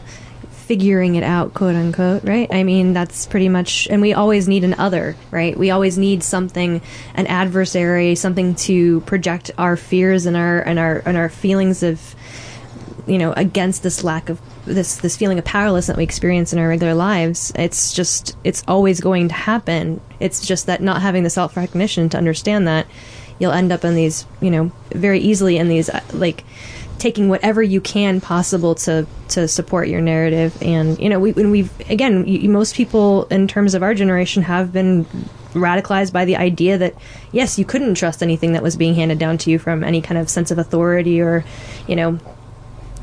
figuring it out, quote unquote, right? I mean, that's pretty much, and we always need an other, right? We always need something, an adversary, something to project our fears and our and our and our feelings of, you know, against this lack of this this feeling of powerlessness that we experience in our regular lives. It's just, it's always going to happen. It's just that not having the self recognition to understand that, you'll end up in these, you know, very easily in these uh, like taking whatever you can possible to to support your narrative. And you know we when we've again you, most people in terms of our generation have been radicalized by the idea that yes you couldn't trust anything that was being handed down to you from any kind of sense of authority or you know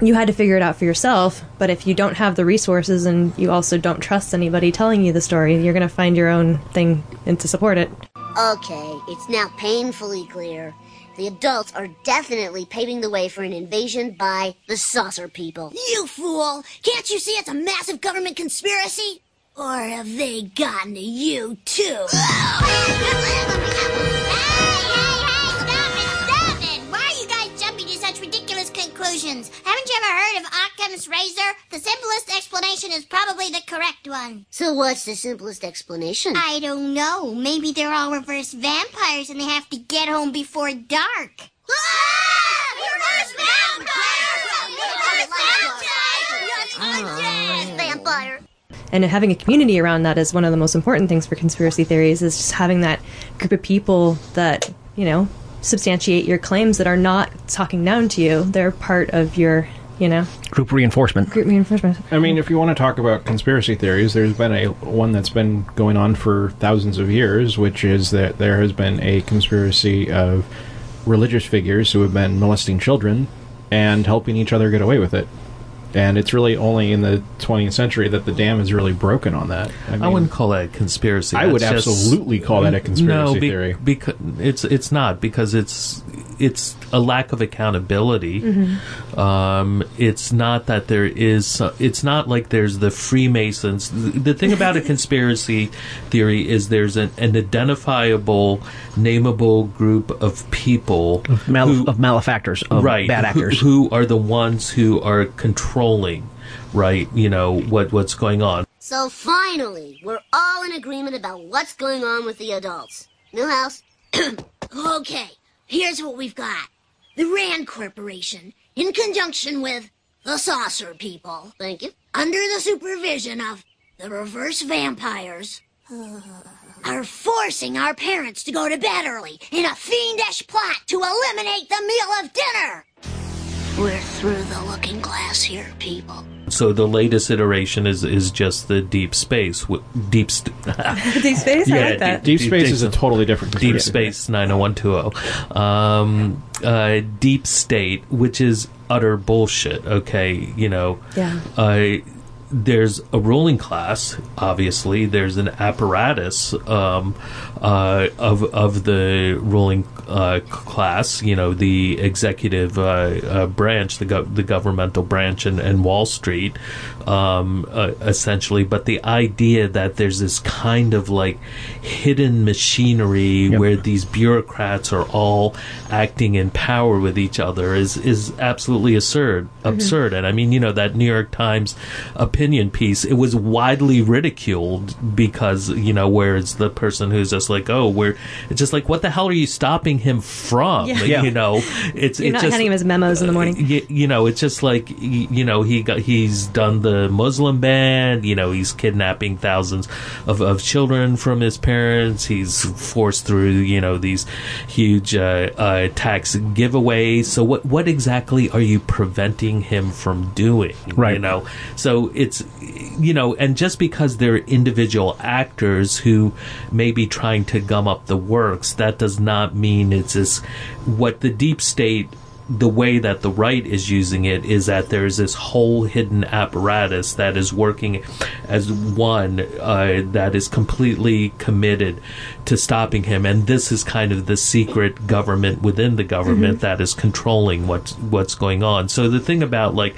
you had to figure it out for yourself. But if you don't have the resources and you also don't trust anybody telling you the story you're going to find your own thing and to support it. Okay, it's now painfully clear. The adults are definitely paving the way for an invasion by the saucer people. You fool! Can't you see it's a massive government conspiracy? Or have they gotten to you too? conclusions? Haven't you ever heard of Occam's razor? The simplest explanation is probably the correct one. So what's the simplest explanation? I don't know. Maybe they're all reverse vampires and they have to get home before dark. Ah! Reverse vampires! Reverse Vampire. and having a community around that is one of the most important things for conspiracy theories is just having that group of people that you know substantiate your claims that are not talking down to you they're part of your you know Group reinforcement. group reinforcement I mean, if you want to talk about conspiracy theories, there's been a one that's been going on for thousands of years, which is that there has been a conspiracy of religious figures who have been molesting children and helping each other get away with it. And it's really only in the 20th century that the dam is really broken on that. I, I wouldn't call that a conspiracy. I would That's just- absolutely call that a mm, conspiracy no, be- theory. Because it's it's not because it's it's a lack of accountability. Mm-hmm. Um, it's not that there is. Uh, it's not like there's the Freemasons. The, the thing about a conspiracy theory is there's an, an identifiable, nameable group of people Mal- who- of malefactors, of right bad who- actors. who, are the ones who are controlling right you know what what's going on So finally, we're all in agreement about what's going on with the adults. Milhouse? Okay, here's what we've got. The Rand Corporation, in conjunction with the Saucer People, Thank you. under the supervision of the Reverse Vampires, are forcing our parents to go to bed early in a fiendish plot to eliminate the meal of dinner. We're through the looking glass here, people. So the latest iteration is is just the deep space. w- Deep st- Deep space? I Yeah, like that. Deep Space is a totally different Deep conspiracy. Space 90120. Um, uh, Deep State, which is utter bullshit, okay? You know, Yeah. uh, there's a ruling class, obviously. There's an apparatus um, uh, of of the ruling uh, class. You know, the executive uh, uh, branch, the gov- the governmental branch, and, and Wall Street, um, uh, essentially. But the idea that there's this kind of like hidden machinery where these bureaucrats are all acting in power with each other is is absolutely absurd. Absurd. And I mean, you know, that New York Times opinion piece, it was widely ridiculed because, you know, where it's the person who's just like, oh, we're, it's just like, what the hell are you stopping him from? Yeah. Yeah. You know, it's, You're it's not just, handing him his memos in the morning. you, you know, it's just like y- you know he got he's done the Muslim ban. You know, he's kidnapping thousands of, of children from his parents. He's forced through you know these huge uh, uh, tax giveaways. So what what exactly are you preventing him from doing? Right. You know, so it's you know, and just because they're individual actors who may be trying to gum up the works, that does not mean it's this what the deep state the way that the right is using it is that there's this whole hidden apparatus that is working as one uh, that is completely committed to stopping him, and this is kind of the secret government within the government that is controlling what's what's going on. So the thing about like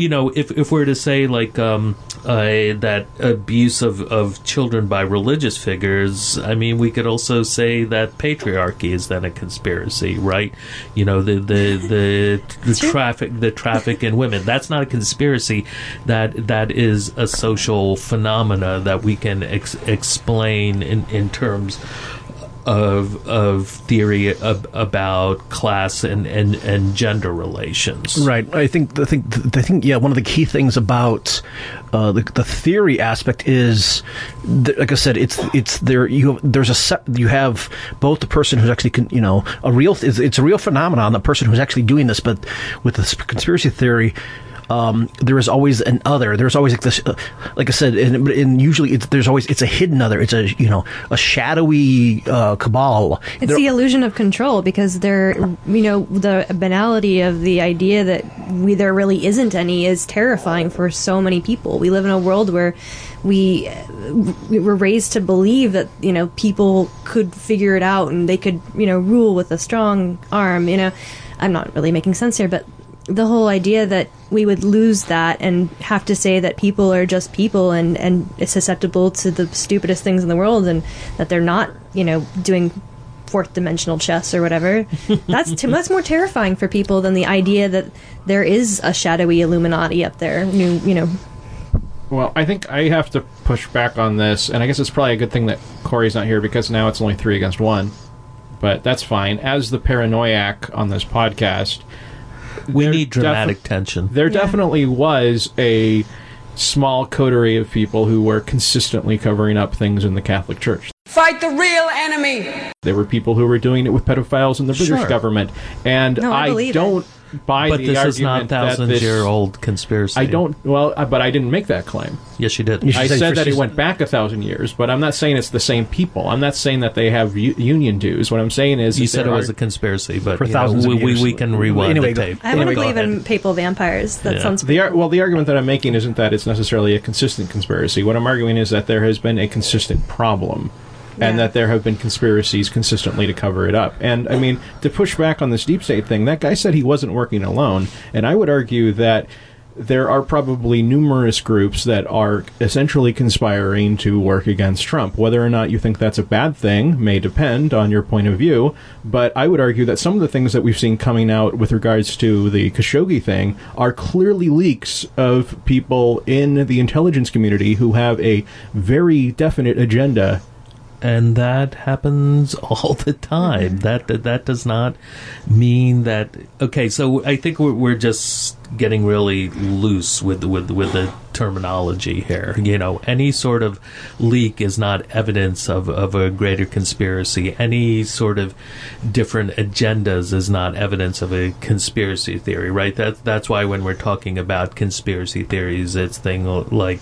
you know, if if we're to say like um, uh, that abuse of, of children by religious figures, I mean, we could also say that patriarchy is then a conspiracy, right? You know, the the the, the traffic the traffic in women. That's not a conspiracy. That that is a social phenomena that we can ex- explain in in terms of of theory ab- about class and, and, and gender relations. Right. I think I think I think yeah. One of the key things about uh, the, the theory aspect is, th- like I said, it's it's there. You have, there's a set, you have both the person who's actually con- you know a real it's, a real phenomenon. The person who's actually doing this, but with the sp- conspiracy theory. Um, there is always an other. There's always like this, uh, like I said, and, and usually it's, there's always it's a hidden other. It's a you know a shadowy uh, cabal. It's the illusion of control because there, you know, the banality of the idea that we there really isn't any is terrifying for so many people. We live in a world where we we were raised to believe that you know people could figure it out and they could you know rule with a strong arm. You know, I'm not really making sense here, but the whole idea that we would lose that and have to say that people are just people and and susceptible to the stupidest things in the world and that they're not you know doing fourth dimensional chess or whatever that's t- that's more terrifying for people than the idea that there is a shadowy illuminati up there you, you know Well, I think I have to push back on this, and I guess it's probably a good thing that Corey's not here because now it's only three against one. But that's fine. As the paranoiac on this podcast, We there need dramatic defi- tension. There definitely was a small coterie of people who were consistently covering up things in the Catholic Church. Fight the real enemy. There were people who were doing it with pedophiles in the British Sure. government, and No, I I, don't buy But the this argument is not that thousand-year-old conspiracy. I don't. Well, uh, but I didn't make that claim. Yes, you did. You should I say said for that it season- went back a thousand years, but I'm not saying it's the same people. I'm not saying that they have u- union dues. What I'm saying is, You is said it there was are- a conspiracy, but For you know, thousands of we, we, years. we can rewind Anyway, the go- tape. i want Anyway, to believe in papal vampires that Yeah. sounds the ar- well, the argument that I'm making isn't that it's necessarily a consistent conspiracy. What I'm arguing is that there has been a consistent problem. And that there have been conspiracies consistently to cover it up. And I mean, to push back on this deep state thing, that guy said he wasn't working alone. And I would argue that there are probably numerous groups that are essentially conspiring to work against Trump. Whether or not you think that's a bad thing may depend on your point of view, but I would argue that some of the things that we've seen coming out with regards to the Khashoggi thing are clearly leaks of people in the intelligence community who have a very definite agenda. And that happens all the time. That, that that does not mean that. Okay, so I think we're, we're just getting really loose with with with the terminology here. You know, any sort of leak is not evidence of, of a greater conspiracy. Any sort of different agendas is not evidence of a conspiracy theory, right? That that's why when we're talking about conspiracy theories, it's thing like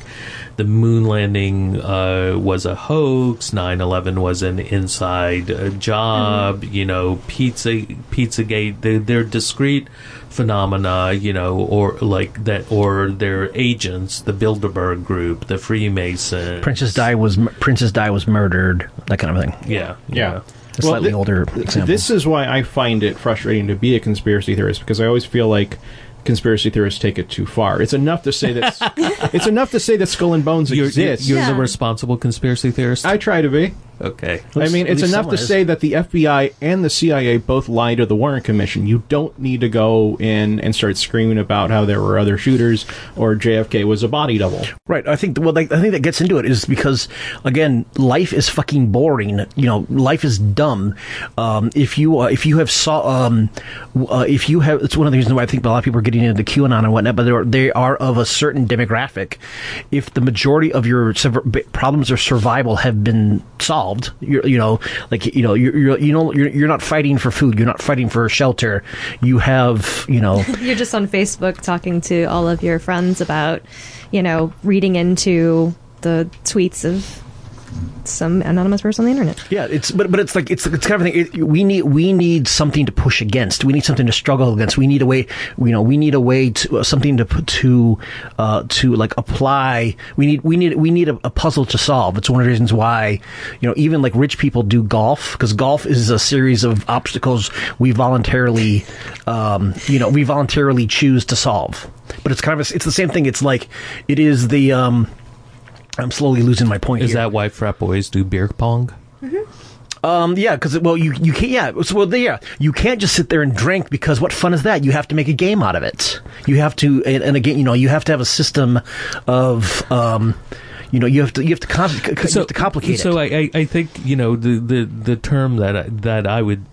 the moon landing uh, was a hoax, 9/11 was an inside uh, job, you know, pizza Pizzagate. They're, they're discrete phenomena, you know, or like that, or their agents, the Bilderberg Group, the Freemasons. Princess Di was Princess Di was murdered. That kind of thing. Yeah, Yeah. A slightly thi- older example. This is why I find it frustrating to be a conspiracy theorist because I always feel like conspiracy theorists take it too far. It's enough to say that it's enough to say that skull and bones You're, you're, exists. you're Yeah. the responsible conspiracy theorist. I try to be. Okay. I mean, it's enough to is. say that the FBI and the CIA both lied to the Warren Commission. You don't need to go in and start screaming about how there were other shooters or JFK was a body double. Right. I think well, like, I think that gets into it is because again, life is fucking boring. You know, life is dumb. Um, if you uh, if you have saw um, uh, if you have it's one of the reasons why I think a lot of people are getting into the QAnon and whatnot, but they are, they are of a certain demographic. If the majority of your sever- problems of survival have been solved, you're, you know, like you know, you're, you're you know you're, you're not fighting for food, you're not fighting for shelter. You have you know. You're just on Facebook talking to all of your friends about, you know, reading into the tweets of some anonymous person on the internet. Yeah, it's but but it's like it's it's kind of thing. It, we need we need something to push against. We need something to struggle against. We need a way. You know, we need a way to uh, something to to uh, to like apply. We need we need we need a, a puzzle to solve. It's one of the reasons why you know even like rich people do golf because golf is a series of obstacles we voluntarily um, you know we voluntarily choose to solve. But it's kind of a, it's the same thing. It's like it is the um, I'm slowly losing my point. Is here. that why frat boys do beer pong? Um, yeah, because well, you you can't. Yeah, so, well, yeah, you can't just sit there and drink because what fun is that? You have to make a game out of it. You have to, and, and again, you know, you have to have a system of, um, you know, you have to you have to, com- you have to complicate so it. I, I, I think you know the, the, the term that I, that I would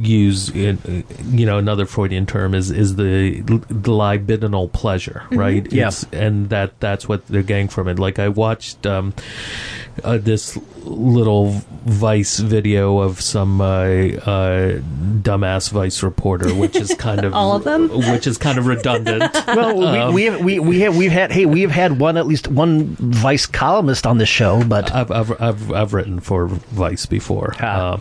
use in uh, you know another Freudian term is is the the libidinal pleasure right Yeah. And that that's what they're getting from it like I watched um, uh, this little Vice video of some uh, uh, dumbass Vice reporter which is kind of All of them? which is kind of redundant well, Um, we, we have we we have we've had hey we have had one at least one vice columnist on this show, but I've, I've, I've, I've written for Vice before. Ah.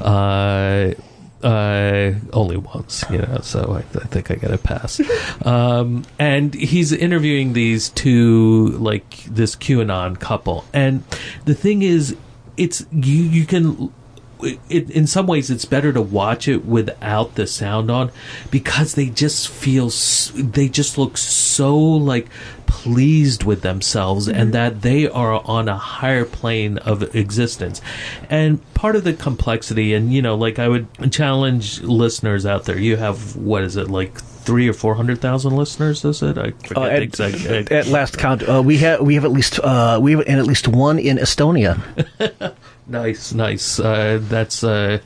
Uh, uh, only once, you know, so I, I think I get a pass. um, and he's interviewing these two, like this QAnon couple. And the thing is, it's, you, you can, it, in some ways it's better to watch it without the sound on because they just feel they just look so like pleased with themselves and that they are on a higher plane of existence. And part of the complexity and you know like i would challenge listeners out there. You have what is it like three or four hundred thousand listeners is it? I forget uh, the at, exact at last count, uh, we have we have at least uh, we have and at least one in Estonia. Nice, nice. Uh, that's uh,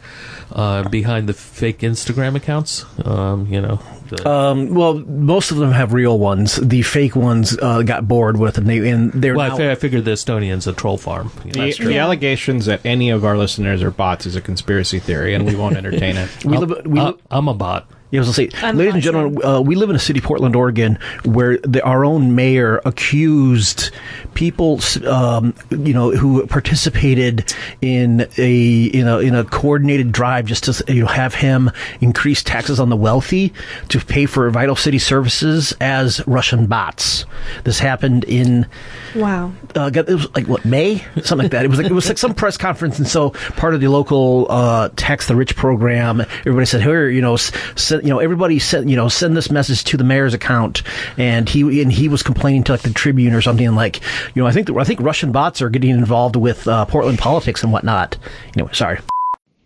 uh, behind the fake Instagram accounts. Um, you know. the- Um, well, most of them have real ones. The fake ones uh, got bored with, and they and they're well, I, now- fi- I figured the Estonian's a troll farm. You know. The, the allegations that any of our listeners are bots is a conspiracy theory, and we won't entertain it. we live. We, Uh, I'm a bot. Yeah, I was gonna say, I'm ladies and not gentlemen, uh, we live in a city, Portland, Oregon, where the, our own mayor accused people, um, you know, who participated in a in a in a coordinated drive just to you know have him increase taxes on the wealthy to pay for vital city services as Russian bots. This happened in Wow. uh, it was like what May, something like that. It was like it was like some press conference, and so part of the local uh, tax the rich program. Everybody said, "Here, you know, send, you know, everybody send, you know, send this message to the mayor's account." And he and he was complaining to like the Tribune or something like, you know, I think I think Russian bots are getting involved with uh, Portland politics and whatnot. Anyway, sorry.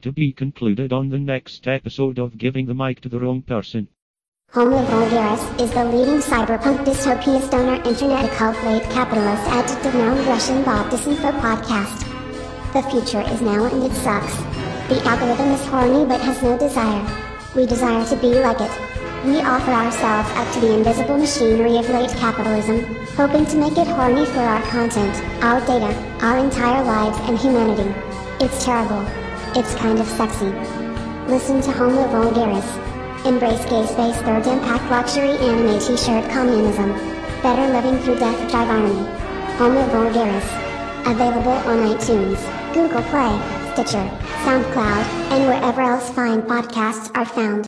To be concluded on the next episode of Giving the Mic to the Wrong Person. Homo Vulgaris is the leading cyberpunk dystopia stoner internet cult late capitalist adjective noun Russian bot disinfo podcast. The future is now and it sucks. The algorithm is horny but has no desire. We desire to be like it. We offer ourselves up to the invisible machinery of late capitalism, hoping to make it horny for our content, our data, our entire lives and humanity. It's terrible. It's kind of sexy. Listen to Homo Vulgaris. Embrace gay space third impact luxury anime t-shirt communism. Better living through death drive. Homo Vulgaris. Available on iTunes, Google Play, Stitcher, SoundCloud, and wherever else fine podcasts are found.